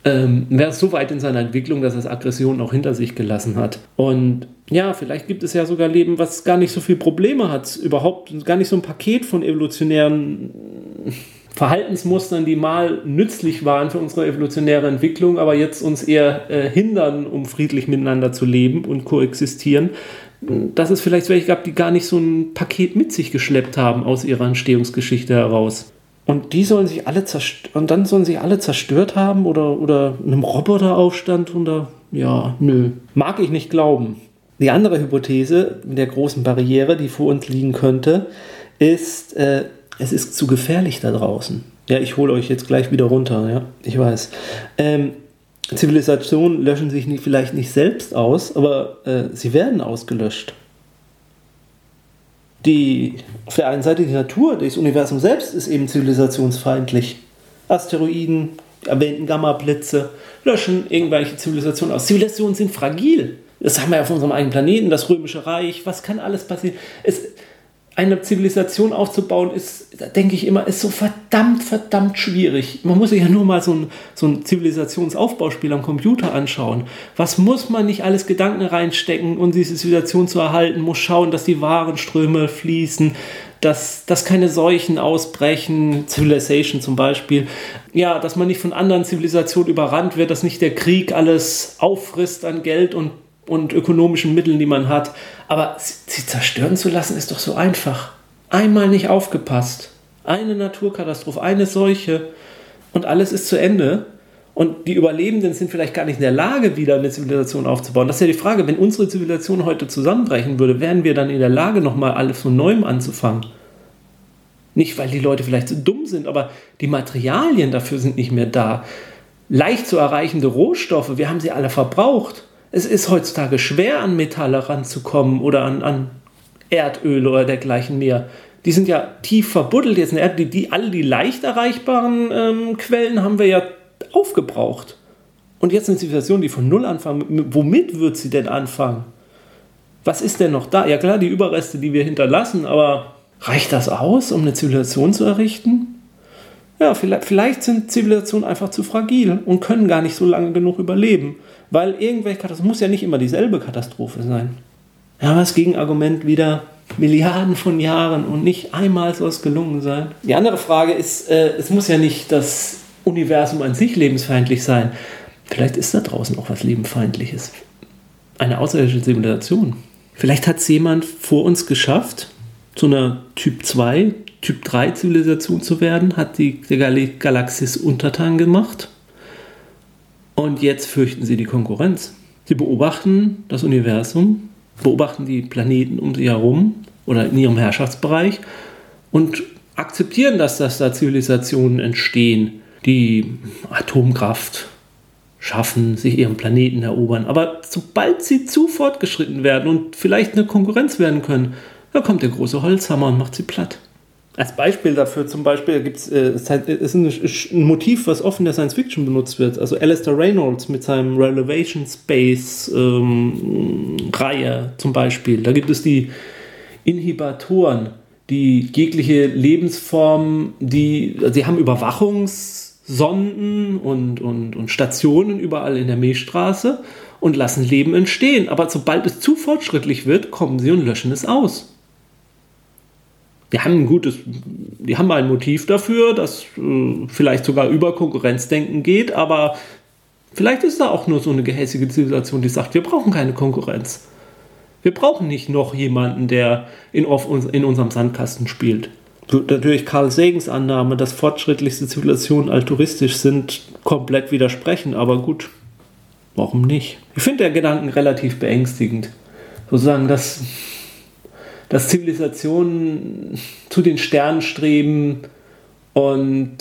ähm, wäre es so weit in seiner Entwicklung, dass es Aggressionen auch hinter sich gelassen hat. Und ja, vielleicht gibt es ja sogar Leben, was gar nicht so viele Probleme hat, überhaupt gar nicht so ein Paket von evolutionären Verhaltensmustern, die mal nützlich waren für unsere evolutionäre Entwicklung, aber jetzt uns eher äh, hindern, um friedlich miteinander zu leben und koexistieren, dass es vielleicht welche gab, die gar nicht so ein Paket mit sich geschleppt haben aus ihrer Entstehungsgeschichte heraus. Und die sollen sich alle zerstört, und dann sollen sie alle zerstört haben oder, oder einem Roboteraufstand oder ja, nö. Mag ich nicht glauben. Die andere Hypothese der großen Barriere, die vor uns liegen könnte, ist, äh, es ist zu gefährlich da draußen. Ja, ich hole euch jetzt gleich wieder runter, ja, ich weiß. Ähm, Zivilisationen löschen sich nicht, vielleicht nicht selbst aus, aber äh, sie werden ausgelöscht. Die, auf der einen Seite die Natur, das Universum selbst ist eben zivilisationsfeindlich. Asteroiden, erwähnten Gamma-Blitze löschen irgendwelche Zivilisationen aus. Zivilisationen sind fragil. Das haben wir ja auf unserem eigenen Planeten, das Römische Reich. Was kann alles passieren? Es, eine Zivilisation aufzubauen, ist, da denke ich immer, ist so verdammt, verdammt schwierig. Man muss sich ja nur mal so ein, so ein Zivilisationsaufbauspiel am Computer anschauen. Was muss man nicht alles Gedanken reinstecken, um diese Zivilisation zu erhalten? Muss schauen, dass die Warenströme fließen, dass, dass keine Seuchen ausbrechen, Civilization zum Beispiel. Ja, dass man nicht von anderen Zivilisationen überrannt wird, dass nicht der Krieg alles auffrisst an Geld und und ökonomischen Mitteln, die man hat. Aber sie zerstören zu lassen, ist doch so einfach. Einmal nicht aufgepasst. Eine Naturkatastrophe, eine Seuche und alles ist zu Ende. Und die Überlebenden sind vielleicht gar nicht in der Lage, wieder eine Zivilisation aufzubauen. Das ist ja die Frage, wenn unsere Zivilisation heute zusammenbrechen würde, wären wir dann in der Lage, nochmal alles von neuem anzufangen? Nicht, weil die Leute vielleicht so dumm sind, aber die Materialien dafür sind nicht mehr da. Leicht zu erreichende Rohstoffe, wir haben sie alle verbraucht. Es ist heutzutage schwer, an Metalle ranzukommen oder an, an Erdöl oder dergleichen mehr. Die sind ja tief verbuddelt jetzt in der Erde. Die, die, alle die leicht erreichbaren ähm, Quellen haben wir ja aufgebraucht. Und jetzt eine Zivilisation, die von Null anfangen. Womit wird sie denn anfangen? Was ist denn noch da? Ja klar, die Überreste, die wir hinterlassen, aber reicht das aus, um eine Zivilisation zu errichten? Ja, vielleicht, vielleicht sind Zivilisationen einfach zu fragil und können gar nicht so lange genug überleben. Weil irgendwelche Katastrophe muss ja nicht immer dieselbe Katastrophe sein. Ja, das Gegenargument wieder Milliarden von Jahren und nicht einmal soll es gelungen sein. Die andere Frage ist, äh, es muss ja nicht das Universum an sich lebensfeindlich sein. Vielleicht ist da draußen auch was Lebenfeindliches. Eine außerirdische Simulation. Vielleicht hat es jemand vor uns geschafft, zu einer Typ 2, Typ 3 Zivilisation zu werden, hat die Galaxis untertan gemacht und jetzt fürchten sie die Konkurrenz. Sie beobachten das Universum, beobachten die Planeten um sie herum oder in ihrem Herrschaftsbereich und akzeptieren, dass, dass da Zivilisationen entstehen, die Atomkraft schaffen, sich ihren Planeten erobern. Aber sobald sie zu fortgeschritten werden und vielleicht eine Konkurrenz werden können, da kommt der große Holzhammer und macht sie platt. Als Beispiel dafür zum Beispiel gibt es äh, ist ein, Motiv, was oft in der Science Fiction benutzt wird. Also Alistair Reynolds mit seinem Relevation Space ähm, Reihe zum Beispiel. Da gibt es die Inhibitoren, die jegliche Lebensform, die, sie haben Überwachungssonden und, und, und Stationen überall in der Milchstraße und lassen Leben entstehen. Aber sobald es zu fortschrittlich wird, kommen sie und löschen es aus die haben ein gutes, die haben ein Motiv dafür, das äh, vielleicht sogar über Konkurrenzdenken geht, aber vielleicht ist da auch nur so eine gehässige Zivilisation, die sagt, wir brauchen keine Konkurrenz. Wir brauchen nicht noch jemanden, der in, in unserem Sandkasten spielt. Natürlich Karl Sagens Annahme, dass fortschrittlichste Zivilisationen altruistisch sind, komplett widersprechen, aber gut, warum nicht? Ich finde der Gedanken relativ beängstigend. Sozusagen, dass dass Zivilisationen zu den Sternen streben und,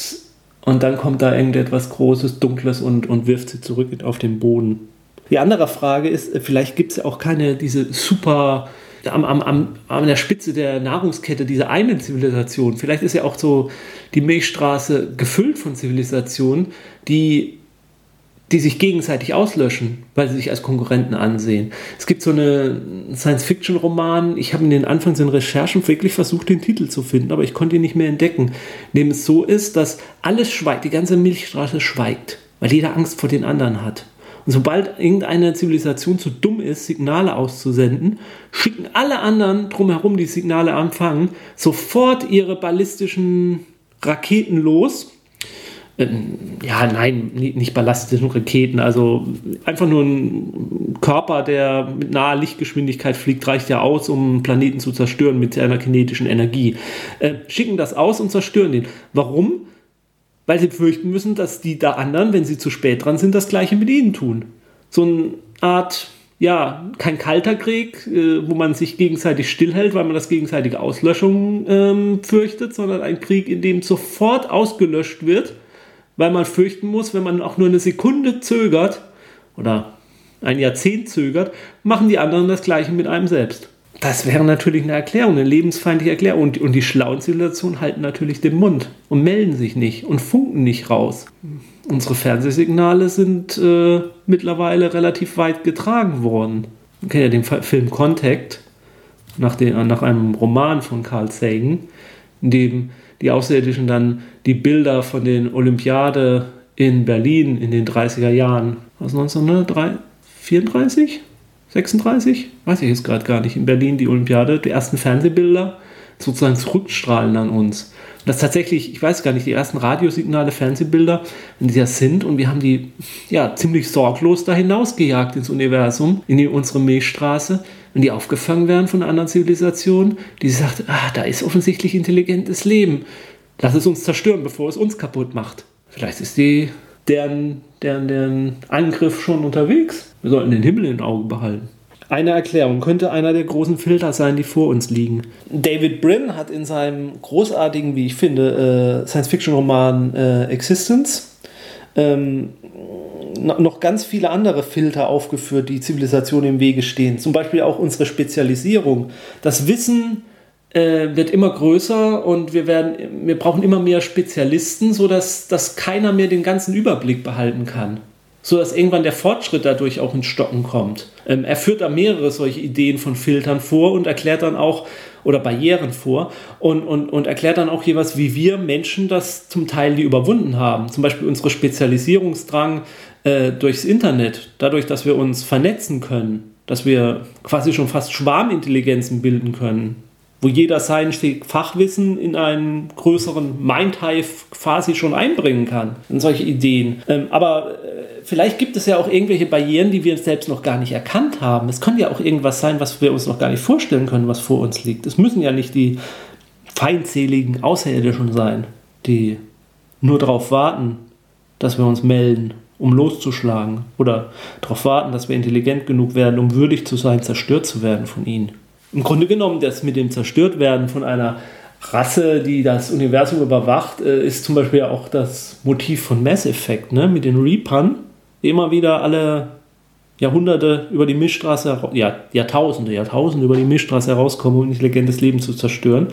und dann kommt da irgendetwas Großes, Dunkles und, und wirft sie zurück auf den Boden. Die andere Frage ist, vielleicht gibt es ja auch keine, diese super, am, am, am, an der Spitze der Nahrungskette, diese eine Zivilisation. Vielleicht ist ja auch so die Milchstraße gefüllt von Zivilisationen, die die sich gegenseitig auslöschen, weil sie sich als Konkurrenten ansehen. Es gibt so einen Science-Fiction-Roman, ich habe in den Anfangs in Recherchen wirklich versucht, den Titel zu finden, aber ich konnte ihn nicht mehr entdecken, in dem es so ist, dass alles schweigt, die ganze Milchstraße schweigt, weil jeder Angst vor den anderen hat. Und sobald irgendeine Zivilisation zu dumm ist, Signale auszusenden, schicken alle anderen drumherum, die Signale empfangen, sofort ihre ballistischen Raketen los ja, nein, nicht ballastischen Raketen, also einfach nur ein Körper, der mit naher Lichtgeschwindigkeit fliegt, reicht ja aus, um Planeten zu zerstören mit einer kinetischen Energie. Äh, schicken das aus und zerstören den. Warum? Weil sie befürchten müssen, dass die da anderen, wenn sie zu spät dran sind, das gleiche mit ihnen tun. So eine Art, ja, kein kalter Krieg, äh, wo man sich gegenseitig stillhält, weil man das gegenseitige Auslöschung ähm, fürchtet, sondern ein Krieg, in dem sofort ausgelöscht wird weil man fürchten muss, wenn man auch nur eine Sekunde zögert oder ein Jahrzehnt zögert, machen die anderen das Gleiche mit einem selbst. Das wäre natürlich eine Erklärung, eine lebensfeindliche Erklärung. Und, und die schlauen Zivilisationen halten natürlich den Mund und melden sich nicht und funken nicht raus. Unsere Fernsehsignale sind äh, mittlerweile relativ weit getragen worden. Man kennt ja den Film Contact nach, den, nach einem Roman von Carl Sagan, in dem die Außerirdischen dann die Bilder von den Olympiade in Berlin in den 30er Jahren, was 1934, 36, weiß ich jetzt gerade gar nicht, in Berlin die Olympiade, die ersten Fernsehbilder sozusagen zurückstrahlen an uns. Und das tatsächlich, ich weiß gar nicht, die ersten Radiosignale, Fernsehbilder, wenn die das sind und wir haben die ja ziemlich sorglos da hinausgejagt ins Universum, in die, unsere Milchstraße, wenn die aufgefangen werden von einer anderen Zivilisation, die sagt, ah, da ist offensichtlich intelligentes Leben. Lass es uns zerstören, bevor es uns kaputt macht. Vielleicht ist die deren, deren, deren Angriff schon unterwegs. Wir sollten den Himmel im Auge behalten. Eine Erklärung könnte einer der großen Filter sein, die vor uns liegen. David Brin hat in seinem großartigen, wie ich finde, äh, Science-Fiction-Roman äh, Existence ähm, noch ganz viele andere Filter aufgeführt, die Zivilisation im Wege stehen. Zum Beispiel auch unsere Spezialisierung. Das Wissen äh, wird immer größer und wir, werden, wir brauchen immer mehr Spezialisten, sodass dass keiner mehr den ganzen Überblick behalten kann. Sodass irgendwann der Fortschritt dadurch auch ins Stocken kommt. Ähm, er führt da mehrere solche Ideen von Filtern vor und erklärt dann auch, oder Barrieren vor und, und, und erklärt dann auch jeweils, wie wir Menschen das zum Teil die überwunden haben. Zum Beispiel unsere Spezialisierungsdrang äh, durchs Internet, dadurch, dass wir uns vernetzen können, dass wir quasi schon fast Schwarmintelligenzen bilden können wo jeder sein Fachwissen in einen größeren Mindhive quasi schon einbringen kann, in solche Ideen. Ähm, aber äh, vielleicht gibt es ja auch irgendwelche Barrieren, die wir selbst noch gar nicht erkannt haben. Es kann ja auch irgendwas sein, was wir uns noch gar nicht vorstellen können, was vor uns liegt. Es müssen ja nicht die feindseligen Außerirdischen sein, die nur darauf warten, dass wir uns melden um loszuschlagen oder darauf warten, dass wir intelligent genug werden, um würdig zu sein, zerstört zu werden von ihnen. Im Grunde genommen, das mit dem Zerstörtwerden von einer Rasse, die das Universum überwacht, äh, ist zum Beispiel auch das Motiv von Mass Effect, ne? mit den Reapern, die immer wieder alle Jahrhunderte über die Milchstraße, ja, Jahrtausende, Jahrtausende über die Milchstraße herauskommen, um intelligentes Leben zu zerstören.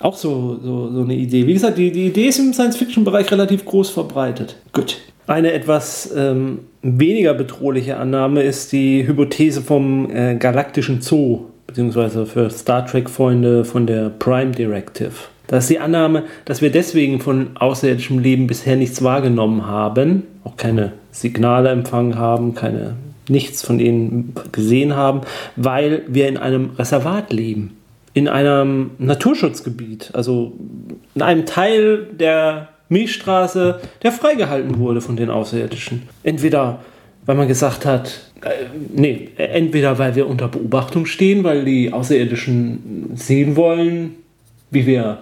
Auch so, so, so eine Idee. Wie gesagt, die, die Idee ist im Science-Fiction-Bereich relativ groß verbreitet. Gut. Eine etwas ähm, weniger bedrohliche Annahme ist die Hypothese vom äh, galaktischen Zoo, beziehungsweise für Star Trek-Freunde von der Prime Directive. Das ist die Annahme, dass wir deswegen von außerirdischem Leben bisher nichts wahrgenommen haben, auch keine Signale empfangen haben, keine, nichts von ihnen gesehen haben, weil wir in einem Reservat leben, in einem Naturschutzgebiet, also in einem Teil der Milchstraße, der freigehalten wurde von den Außerirdischen. Entweder weil man gesagt hat, äh, nee, entweder weil wir unter Beobachtung stehen, weil die Außerirdischen sehen wollen, wie wir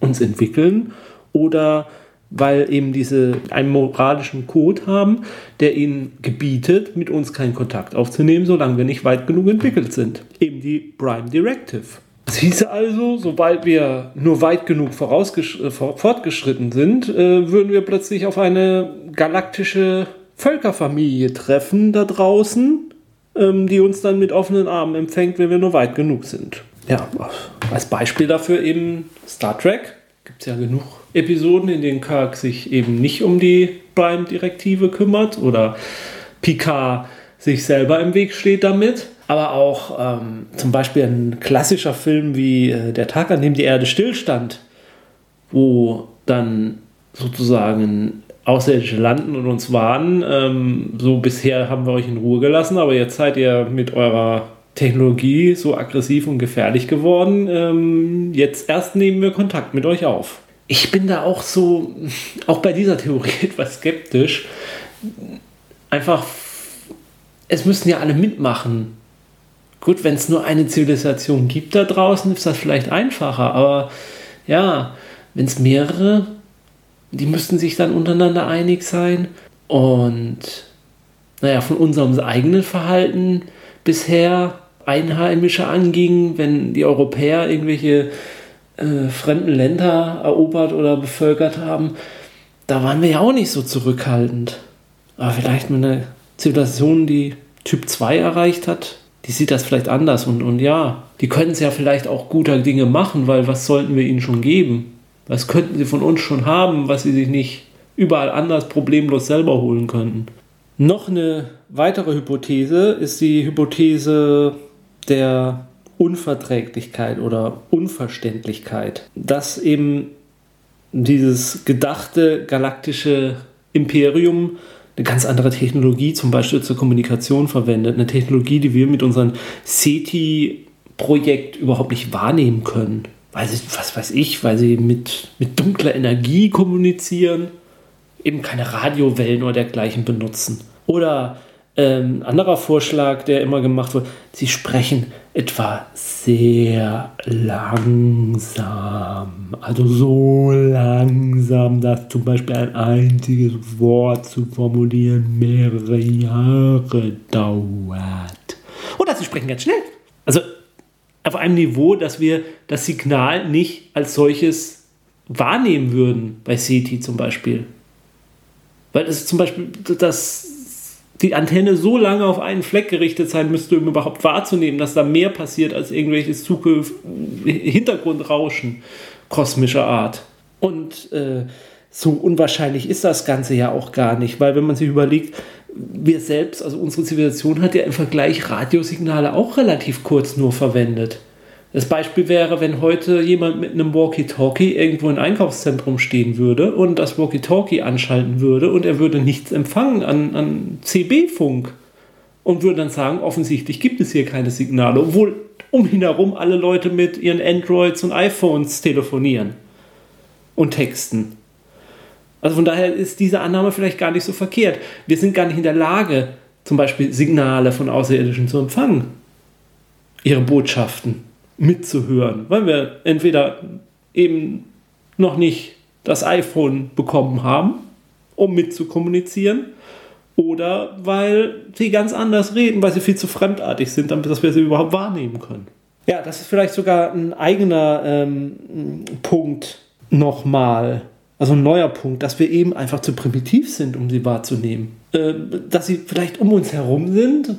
uns entwickeln, oder weil eben diese einen moralischen Code haben, der ihnen gebietet, mit uns keinen Kontakt aufzunehmen, solange wir nicht weit genug entwickelt sind. Eben die Prime Directive. Das hieße also, sobald wir nur weit genug äh, fortgeschritten sind, äh, würden wir plötzlich auf eine galaktische Völkerfamilie treffen da draußen, ähm, die uns dann mit offenen Armen empfängt, wenn wir nur weit genug sind. Ja, als Beispiel dafür eben Star Trek. Gibt es ja genug Episoden, in denen Kirk sich eben nicht um die Prime-Direktive kümmert oder Picard sich selber im Weg steht damit. Aber auch ähm, zum Beispiel ein klassischer Film wie äh, Der Tag, an dem die Erde stillstand, wo dann sozusagen Außerirdische landen und uns warnen. Ähm, so bisher haben wir euch in Ruhe gelassen, aber jetzt seid ihr mit eurer Technologie so aggressiv und gefährlich geworden. Ähm, jetzt erst nehmen wir Kontakt mit euch auf. Ich bin da auch so, auch bei dieser Theorie etwas skeptisch. Einfach, es müssen ja alle mitmachen. Gut, wenn es nur eine Zivilisation gibt da draußen, ist das vielleicht einfacher, aber ja, wenn es mehrere die müssten sich dann untereinander einig sein. Und naja, von unserem eigenen Verhalten bisher Einheimische anging, wenn die Europäer irgendwelche äh, fremden Länder erobert oder bevölkert haben, da waren wir ja auch nicht so zurückhaltend. Aber vielleicht mit einer Zivilisation, die Typ 2 erreicht hat, die sieht das vielleicht anders. Und, und ja, die können es ja vielleicht auch guter Dinge machen, weil was sollten wir ihnen schon geben? Was könnten sie von uns schon haben, was sie sich nicht überall anders problemlos selber holen könnten? Noch eine weitere Hypothese ist die Hypothese der Unverträglichkeit oder Unverständlichkeit, dass eben dieses gedachte galaktische Imperium eine ganz andere Technologie zum Beispiel zur Kommunikation verwendet. Eine Technologie, die wir mit unserem SETI-Projekt überhaupt nicht wahrnehmen können weil sie, was weiß ich, weil sie mit, mit dunkler Energie kommunizieren, eben keine Radiowellen oder dergleichen benutzen. Oder ähm, anderer Vorschlag, der immer gemacht wird, sie sprechen etwa sehr langsam. Also so langsam, dass zum Beispiel ein einziges Wort zu formulieren mehrere Jahre dauert. Oder sie sprechen ganz schnell. Also auf einem Niveau, dass wir das Signal nicht als solches wahrnehmen würden, bei SETI zum Beispiel. Weil es zum Beispiel, dass die Antenne so lange auf einen Fleck gerichtet sein müsste, um überhaupt wahrzunehmen, dass da mehr passiert als irgendwelches Zukunft Hintergrundrauschen kosmischer Art. Und äh, so unwahrscheinlich ist das Ganze ja auch gar nicht, weil wenn man sich überlegt, wir selbst, also unsere Zivilisation hat ja im Vergleich Radiosignale auch relativ kurz nur verwendet. Das Beispiel wäre, wenn heute jemand mit einem Walkie-Talkie irgendwo im Einkaufszentrum stehen würde und das Walkie-Talkie anschalten würde und er würde nichts empfangen an, an CB-Funk und würde dann sagen, offensichtlich gibt es hier keine Signale, obwohl um ihn herum alle Leute mit ihren Androids und iPhones telefonieren und texten. Also von daher ist diese Annahme vielleicht gar nicht so verkehrt. Wir sind gar nicht in der Lage, zum Beispiel Signale von Außerirdischen zu empfangen, ihre Botschaften mitzuhören, weil wir entweder eben noch nicht das iPhone bekommen haben, um mitzukommunizieren, oder weil sie ganz anders reden, weil sie viel zu fremdartig sind, damit dass wir sie überhaupt wahrnehmen können. Ja, das ist vielleicht sogar ein eigener ähm, Punkt nochmal, also ein neuer Punkt, dass wir eben einfach zu primitiv sind, um sie wahrzunehmen. Äh, dass sie vielleicht um uns herum sind,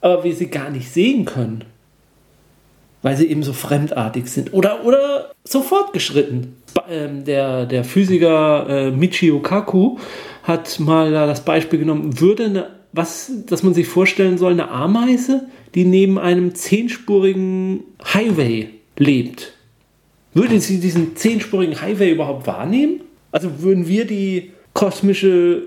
aber wir sie gar nicht sehen können. Weil sie eben so fremdartig sind oder, oder so fortgeschritten. Ähm, der, der Physiker äh, Michio Kaku hat mal das Beispiel genommen, würde eine, was, dass man sich vorstellen soll, eine Ameise, die neben einem zehnspurigen Highway lebt. Würde sie diesen zehnspurigen Highway überhaupt wahrnehmen? Also würden wir die kosmische,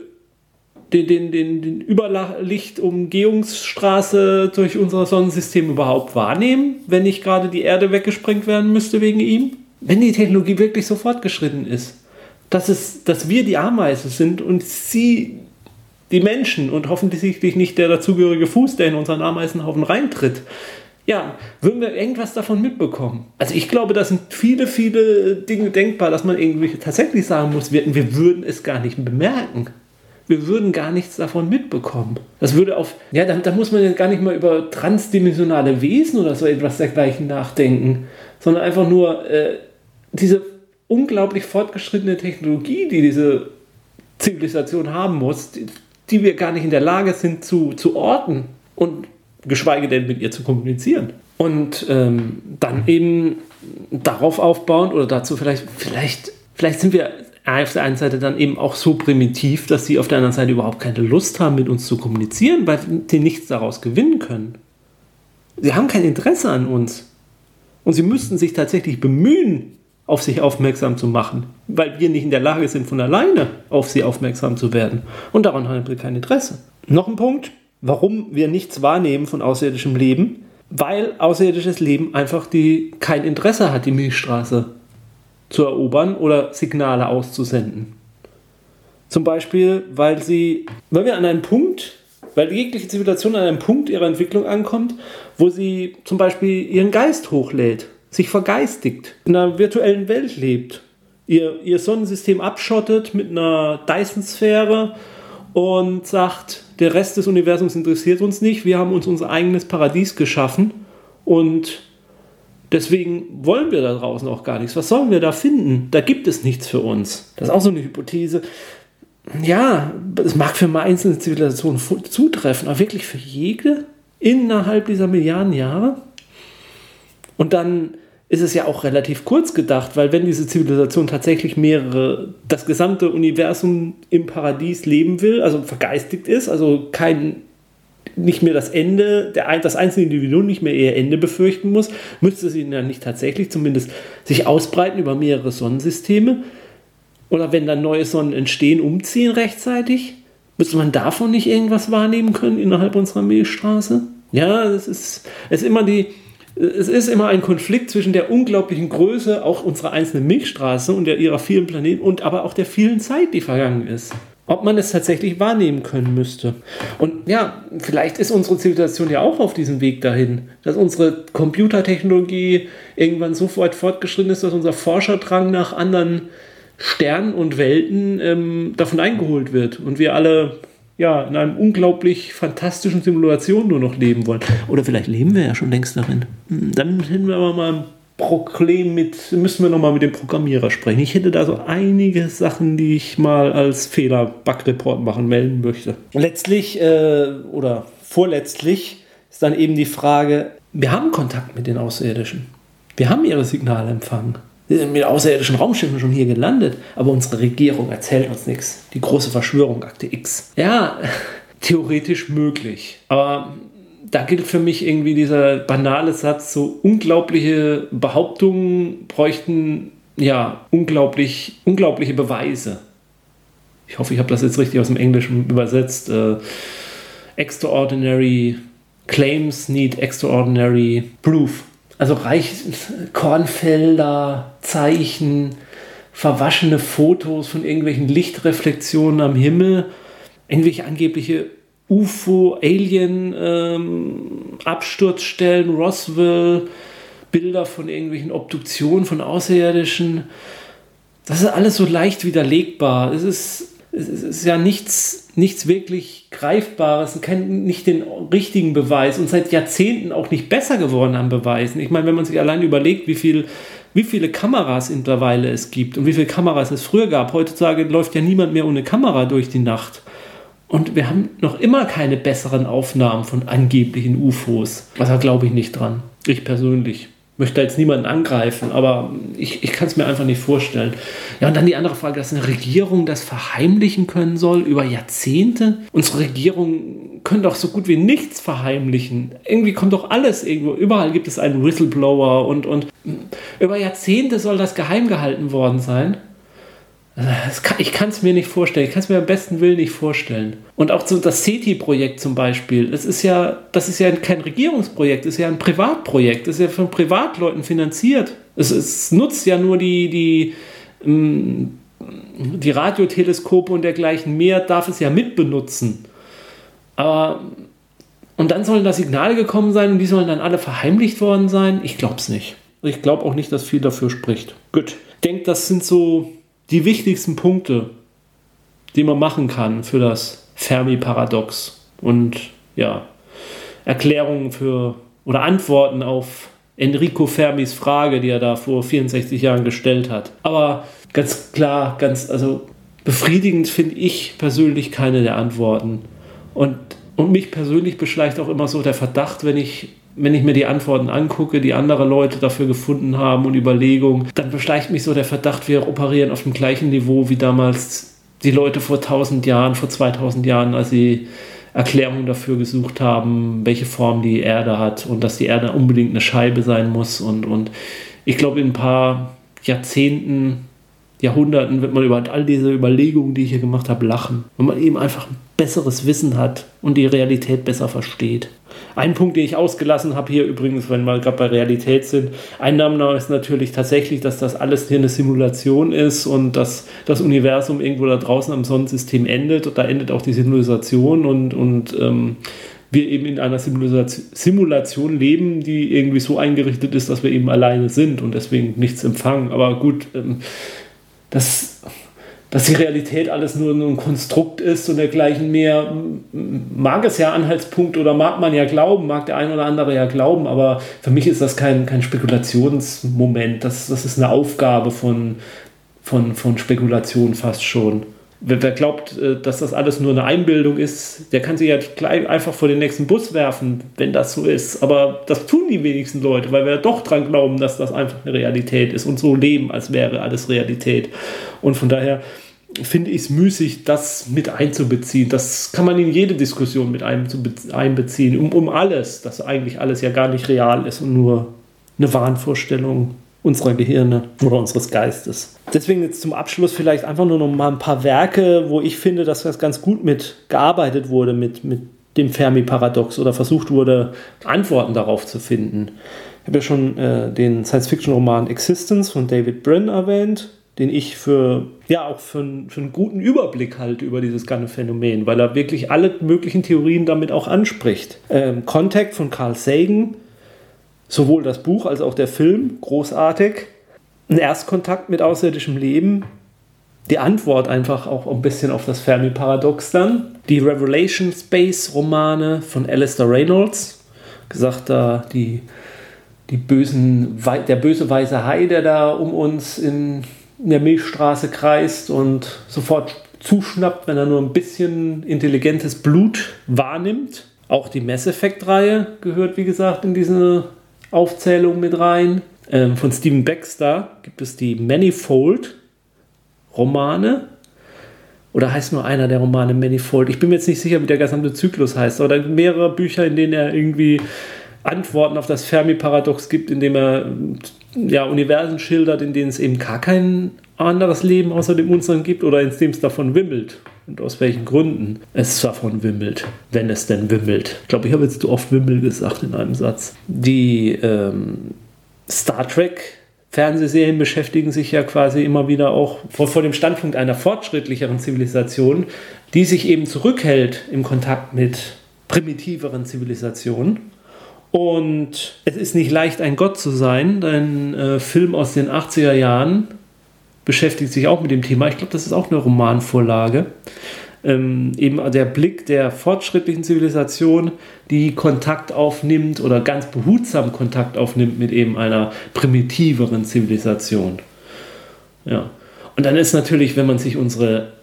den, den, den, den Überlichtumgehungsstraße durch unser Sonnensystem überhaupt wahrnehmen, wenn nicht gerade die Erde weggesprengt werden müsste wegen ihm? Wenn die Technologie wirklich so fortgeschritten ist dass, es, dass wir die Ameise sind und sie die Menschen und hoffentlich nicht der dazugehörige Fuß, der in unseren Ameisenhaufen reintritt. Ja, würden wir irgendwas davon mitbekommen? Also ich glaube, da sind viele, viele Dinge denkbar, dass man irgendwie tatsächlich sagen muss, wir, wir würden es gar nicht bemerken. Wir würden gar nichts davon mitbekommen. Das würde auf, ja, da, da muss man ja gar nicht mal über transdimensionale Wesen oder so etwas dergleichen nachdenken, sondern einfach nur äh, diese unglaublich fortgeschrittene Technologie, die diese Zivilisation haben muss, die, die wir gar nicht in der Lage sind zu, zu orten und geschweige denn mit ihr zu kommunizieren. Und ähm, dann eben darauf aufbauend oder dazu vielleicht, vielleicht, vielleicht sind wir auf der einen Seite dann eben auch so primitiv, dass sie auf der anderen Seite überhaupt keine Lust haben, mit uns zu kommunizieren, weil sie nichts daraus gewinnen können. Sie haben kein Interesse an uns. Und sie müssten sich tatsächlich bemühen, auf sich aufmerksam zu machen, weil wir nicht in der Lage sind, von alleine auf sie aufmerksam zu werden. Und daran haben wir kein Interesse. Noch ein Punkt, warum wir nichts wahrnehmen von außerirdischem Leben, weil außerirdisches Leben einfach die, kein Interesse hat, die Milchstraße zu erobern oder Signale auszusenden. Zum Beispiel, weil sie, weil wir an einem Punkt, weil jegliche Zivilisation an einem Punkt ihrer Entwicklung ankommt, wo sie zum Beispiel ihren Geist hochlädt sich vergeistigt, in einer virtuellen Welt lebt, ihr, ihr Sonnensystem abschottet mit einer Dyson-Sphäre und sagt, der Rest des Universums interessiert uns nicht, wir haben uns unser eigenes Paradies geschaffen und deswegen wollen wir da draußen auch gar nichts. Was sollen wir da finden? Da gibt es nichts für uns. Das ist auch so eine Hypothese. Ja, es mag für mal einzelne Zivilisationen zutreffen, aber wirklich für jede innerhalb dieser Milliarden Jahre? Und dann ist es ja auch relativ kurz gedacht, weil wenn diese Zivilisation tatsächlich mehrere, das gesamte Universum im Paradies leben will, also vergeistigt ist, also kein nicht mehr das Ende, der, das einzelne Individuum nicht mehr ihr Ende befürchten muss, müsste sie dann nicht tatsächlich zumindest sich ausbreiten über mehrere Sonnensysteme oder wenn dann neue Sonnen entstehen, umziehen rechtzeitig? Müsste man davon nicht irgendwas wahrnehmen können innerhalb unserer Milchstraße? Ja, es ist, es ist immer die, es ist immer ein Konflikt zwischen der unglaublichen Größe auch unserer einzelnen Milchstraße und der, ihrer vielen Planeten und aber auch der vielen Zeit, die vergangen ist. Ob man es tatsächlich wahrnehmen können müsste. Und ja, vielleicht ist unsere Zivilisation ja auch auf diesem Weg dahin, dass unsere Computertechnologie irgendwann so weit fortgeschritten ist, dass unser Forscherdrang nach anderen Sternen und Welten ähm, davon eingeholt wird und wir alle ja, in einem unglaublich fantastischen Simulation nur noch leben wollen. Oder vielleicht leben wir ja schon längst darin. Hm, dann hätten wir aber mal Problem mit, müssen wir nochmal mit dem Programmierer sprechen. Ich hätte da so einige Sachen, die ich mal als Fehler-Bug-Report machen melden möchte. Letztlich äh, oder vorletztlich ist dann eben die Frage, wir haben Kontakt mit den Außerirdischen. Wir haben ihre Signale empfangen. Wir sind mit außerirdischen Raumschiffen schon hier gelandet, aber unsere Regierung erzählt uns nichts. Die große Verschwörung, Akte X. Ja, theoretisch möglich. Aber da gilt für mich irgendwie dieser banale Satz, so unglaubliche Behauptungen bräuchten ja unglaublich, unglaubliche Beweise. Ich hoffe, ich habe das jetzt richtig aus dem Englischen übersetzt. Äh, extraordinary claims need extraordinary proof. Also reich Kornfelder, Zeichen, verwaschene Fotos von irgendwelchen Lichtreflexionen am Himmel, irgendwelche angebliche UFO, Alien, ähm, Absturzstellen, Roswell, Bilder von irgendwelchen Obduktionen von Außerirdischen. Das ist alles so leicht widerlegbar. Es ist es ist ja nichts, nichts wirklich Greifbares, kein, nicht den richtigen Beweis und seit Jahrzehnten auch nicht besser geworden an Beweisen. Ich meine, wenn man sich allein überlegt, wie viel wie viele Kameras mittlerweile es gibt und wie viele Kameras es früher gab. Heutzutage läuft ja niemand mehr ohne Kamera durch die Nacht. Und wir haben noch immer keine besseren Aufnahmen von angeblichen UFOs. Also da glaube ich nicht dran. Ich persönlich möchte jetzt niemanden angreifen, aber ich, ich kann es mir einfach nicht vorstellen. Ja, und dann die andere Frage, dass eine Regierung das verheimlichen können soll über Jahrzehnte. Unsere Regierung können doch so gut wie nichts verheimlichen. Irgendwie kommt doch alles irgendwo. Überall gibt es einen Whistleblower und, und über Jahrzehnte soll das geheim gehalten worden sein. Ich kann es mir nicht vorstellen. Ich kann es mir am besten Willen nicht vorstellen. Und auch so das SETI-Projekt zum Beispiel. Das ist ja, das ist ja kein Regierungsprojekt, das ist ja ein Privatprojekt. Das ist ja von Privatleuten finanziert. Es, es nutzt ja nur die, die, ähm, die Radioteleskope und dergleichen mehr, darf es ja mitbenutzen. Aber und dann sollen da Signale gekommen sein und die sollen dann alle verheimlicht worden sein? Ich glaube es nicht. Ich glaube auch nicht, dass viel dafür spricht. Gut. Ich denke, das sind so die wichtigsten Punkte, die man machen kann für das Fermi-Paradox und ja, Erklärungen für oder Antworten auf Enrico Fermis Frage, die er da vor 64 Jahren gestellt hat. Aber ganz klar, ganz, also befriedigend finde ich persönlich keine der Antworten. Und, und mich persönlich beschleicht auch immer so der Verdacht, wenn ich wenn ich mir die Antworten angucke, die andere Leute dafür gefunden haben und Überlegungen, dann beschleicht mich so der Verdacht, wir operieren auf dem gleichen Niveau wie damals die Leute vor 1000 Jahren, vor 2000 Jahren, als sie Erklärungen dafür gesucht haben, welche Form die Erde hat und dass die Erde unbedingt eine Scheibe sein muss. Und, und ich glaube, in ein paar Jahrzehnten, Jahrhunderten wird man über all diese Überlegungen, die ich hier gemacht habe, lachen. Wenn man eben einfach ein besseres Wissen hat und die Realität besser versteht. Ein Punkt, den ich ausgelassen habe hier übrigens, wenn wir gerade bei Realität sind, Einnahme ist natürlich tatsächlich, dass das alles hier eine Simulation ist und dass das Universum irgendwo da draußen am Sonnensystem endet. Und da endet auch die Simulation und, und ähm, wir eben in einer Simulation leben, die irgendwie so eingerichtet ist, dass wir eben alleine sind und deswegen nichts empfangen. Aber gut, ähm, das dass die Realität alles nur ein Konstrukt ist und dergleichen mehr, mag es ja Anhaltspunkt oder mag man ja glauben, mag der ein oder andere ja glauben, aber für mich ist das kein, kein Spekulationsmoment. Das, das ist eine Aufgabe von, von, von Spekulation fast schon. Wer, glaubt, äh, dass das alles nur eine Einbildung ist, der kann sich ja gleich einfach vor den nächsten Bus werfen, wenn das so ist. Aber das tun die wenigsten Leute, weil wir doch dran glauben, dass das einfach eine Realität ist und so leben, als wäre alles Realität. Und von daher finde ich es müßig, das mit einzubeziehen. Das kann man in jede Diskussion mit einbeziehen, um, um alles, dass eigentlich alles ja gar nicht real ist und nur eine Wahnvorstellung unserer Gehirne oder unseres Geistes. Deswegen jetzt zum Abschluss vielleicht einfach nur noch mal ein paar Werke, wo ich finde, dass das ganz gut mit gearbeitet wurde, mit, mit dem Fermi-Paradox oder versucht wurde, Antworten darauf zu finden. Ich habe ja schon äh, den Science-Fiction-Roman Existence von David Brin erwähnt den ich für, ja, auch für, für einen guten Überblick halte über dieses ganze Phänomen, weil er wirklich alle möglichen Theorien damit auch anspricht. Ähm, Contact von Carl Sagan, sowohl das Buch als auch der Film, großartig. Ein Erstkontakt mit außerirdischem Leben, die Antwort einfach auch ein bisschen auf das Fermi-Paradox dann. Die Revelation Space-Romane von Alistair Reynolds, gesagt da die, die bösen, der böse weiße Hai, der da um uns in der Milchstraße kreist und sofort zuschnappt, wenn er nur ein bisschen intelligentes Blut wahrnimmt. Auch die Mass Effect-Reihe gehört, wie gesagt, in diese Aufzählung mit rein. Ähm, von Stephen Baxter gibt es die Manifold-Romane. Oder heißt nur einer der Romane Manifold? Ich bin mir jetzt nicht sicher, wie der gesamte Zyklus heißt. Gibt mehrere Bücher, in denen er irgendwie Antworten auf das Fermi-Paradox gibt, indem er ja, Universen schildert, in denen es eben gar kein anderes Leben außer dem unseren gibt oder in dem es davon wimmelt. Und aus welchen Gründen es davon wimmelt, wenn es denn wimmelt. Ich glaube, ich habe jetzt zu oft Wimmel gesagt in einem Satz. Die ähm, Star Trek Fernsehserien beschäftigen sich ja quasi immer wieder auch vor, vor dem Standpunkt einer fortschrittlicheren Zivilisation, die sich eben zurückhält im Kontakt mit primitiveren Zivilisationen und es ist nicht leicht, ein Gott zu sein. Ein äh, Film aus den 80er Jahren, beschäftigt sich auch mit dem Thema. Ich glaube, das ist auch eine Romanvorlage. Ähm, eben der Blick der fortschrittlichen Zivilisation, die Kontakt aufnimmt oder ganz behutsam Kontakt aufnimmt mit eben einer primitiveren Zivilisation. Ja. Und dann ist natürlich, wenn man sich unsere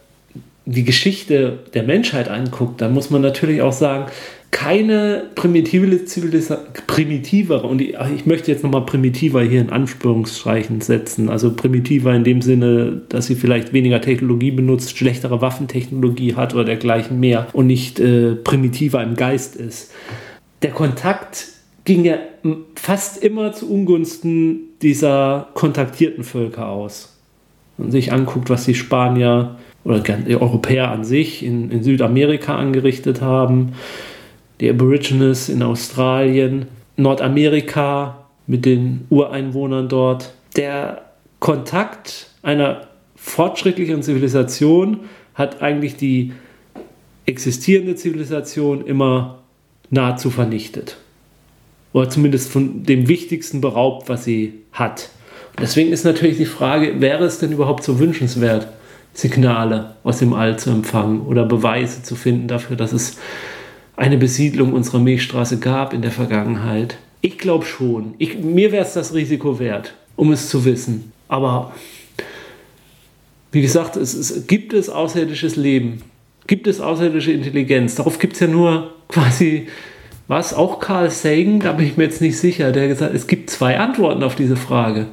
die Geschichte der Menschheit anguckt, dann muss man natürlich auch sagen, keine primitive Zivilisation, primitivere, und ich, möchte jetzt nochmal primitiver hier in Anführungsstreichen setzen, also primitiver in dem Sinne, dass sie vielleicht weniger Technologie benutzt, schlechtere Waffentechnologie hat oder dergleichen mehr und nicht äh, primitiver im Geist ist. Der Kontakt ging ja fast immer zu Ungunsten dieser kontaktierten Völker aus. Man sich anguckt, was die Spanier oder die Europäer an sich in, in Südamerika angerichtet haben, die Aborigines in Australien, Nordamerika mit den Ureinwohnern dort. Der Kontakt einer fortschrittlichen Zivilisation hat eigentlich die existierende Zivilisation immer nahezu vernichtet. Oder zumindest von dem Wichtigsten beraubt, was sie hat. Und deswegen ist natürlich die Frage, wäre es denn überhaupt so wünschenswert, Signale aus dem All zu empfangen oder Beweise zu finden dafür, dass es eine Besiedlung unserer Milchstraße gab in der Vergangenheit? Ich glaube schon. Ich, mir wäre es das Risiko wert, um es zu wissen. Aber wie gesagt, es, es, gibt es außerirdisches Leben? Gibt es außerirdische Intelligenz? Darauf gibt es ja nur quasi, was auch Carl Sagan, da bin ich mir jetzt nicht sicher, der gesagt es gibt zwei Antworten auf diese Frage.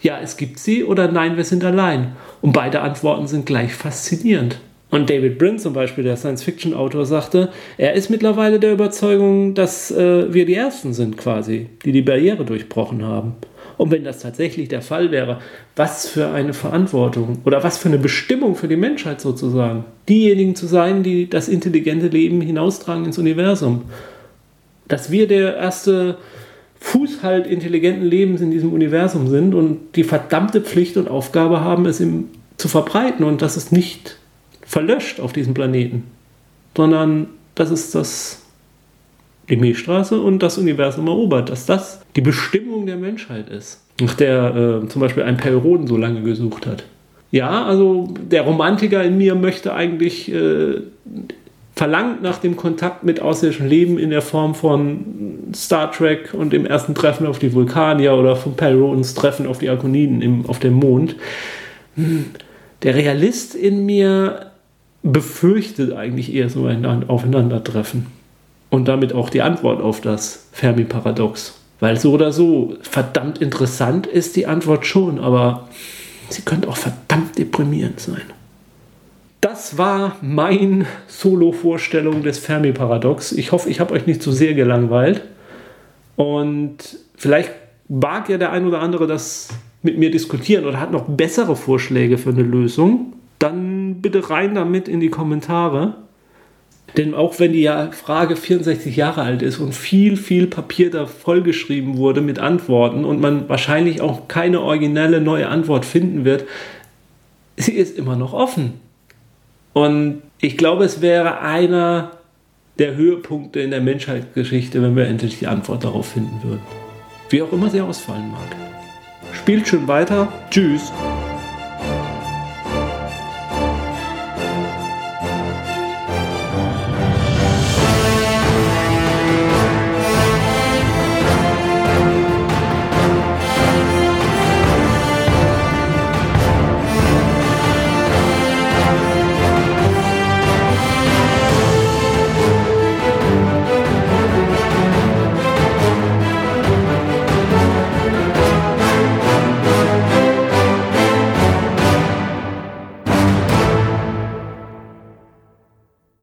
Ja, es gibt sie oder nein, wir sind allein. Und beide Antworten sind gleich faszinierend. Und David Brin zum Beispiel, der Science-Fiction-Autor, sagte, er ist mittlerweile der Überzeugung, dass äh, wir die Ersten sind quasi, die die Barriere durchbrochen haben. Und wenn das tatsächlich der Fall wäre, was für eine Verantwortung oder was für eine Bestimmung für die Menschheit sozusagen. Diejenigen zu sein, die das intelligente Leben hinaustragen ins Universum. Dass wir der erste Fuß halt intelligenten Lebens in diesem Universum sind und die verdammte Pflicht und Aufgabe haben, es ihm zu verbreiten und dass es nicht verlöscht auf diesem Planeten, sondern dass es das die Milchstraße und das Universum erobert, dass das die Bestimmung der Menschheit ist, nach der äh, zum Beispiel ein Perroden so lange gesucht hat. Ja, also der Romantiker in mir möchte eigentlich, äh, verlangt nach dem Kontakt mit außerirdischen Leben in der Form von Star Trek und dem ersten Treffen auf die Vulkanier oder von Perrodens Treffen auf die Arkoniden im, auf dem Mond. Hm, der Realist in mir befürchtet eigentlich eher so ein Aufeinandertreffen. Und damit auch die Antwort auf das Fermi-Paradox. Weil so oder so, verdammt interessant ist die Antwort schon, aber sie könnte auch verdammt deprimierend sein. Das war mein Solo-Vorstellung des Fermi-Paradox. Ich hoffe, ich habe euch nicht zu sehr gelangweilt. Und vielleicht mag ja der ein oder andere das mit mir diskutieren oder hat noch bessere Vorschläge für eine Lösung bitte rein damit in die Kommentare. Denn auch wenn die Frage 64 Jahre alt ist und viel, viel Papier da vollgeschrieben wurde mit Antworten und man wahrscheinlich auch keine originelle neue Antwort finden wird, sie ist immer noch offen. Und ich glaube, es wäre einer der Höhepunkte in der Menschheitsgeschichte, wenn wir endlich die Antwort darauf finden würden. Wie auch immer sie ausfallen mag. Spielt schön weiter. Tschüss.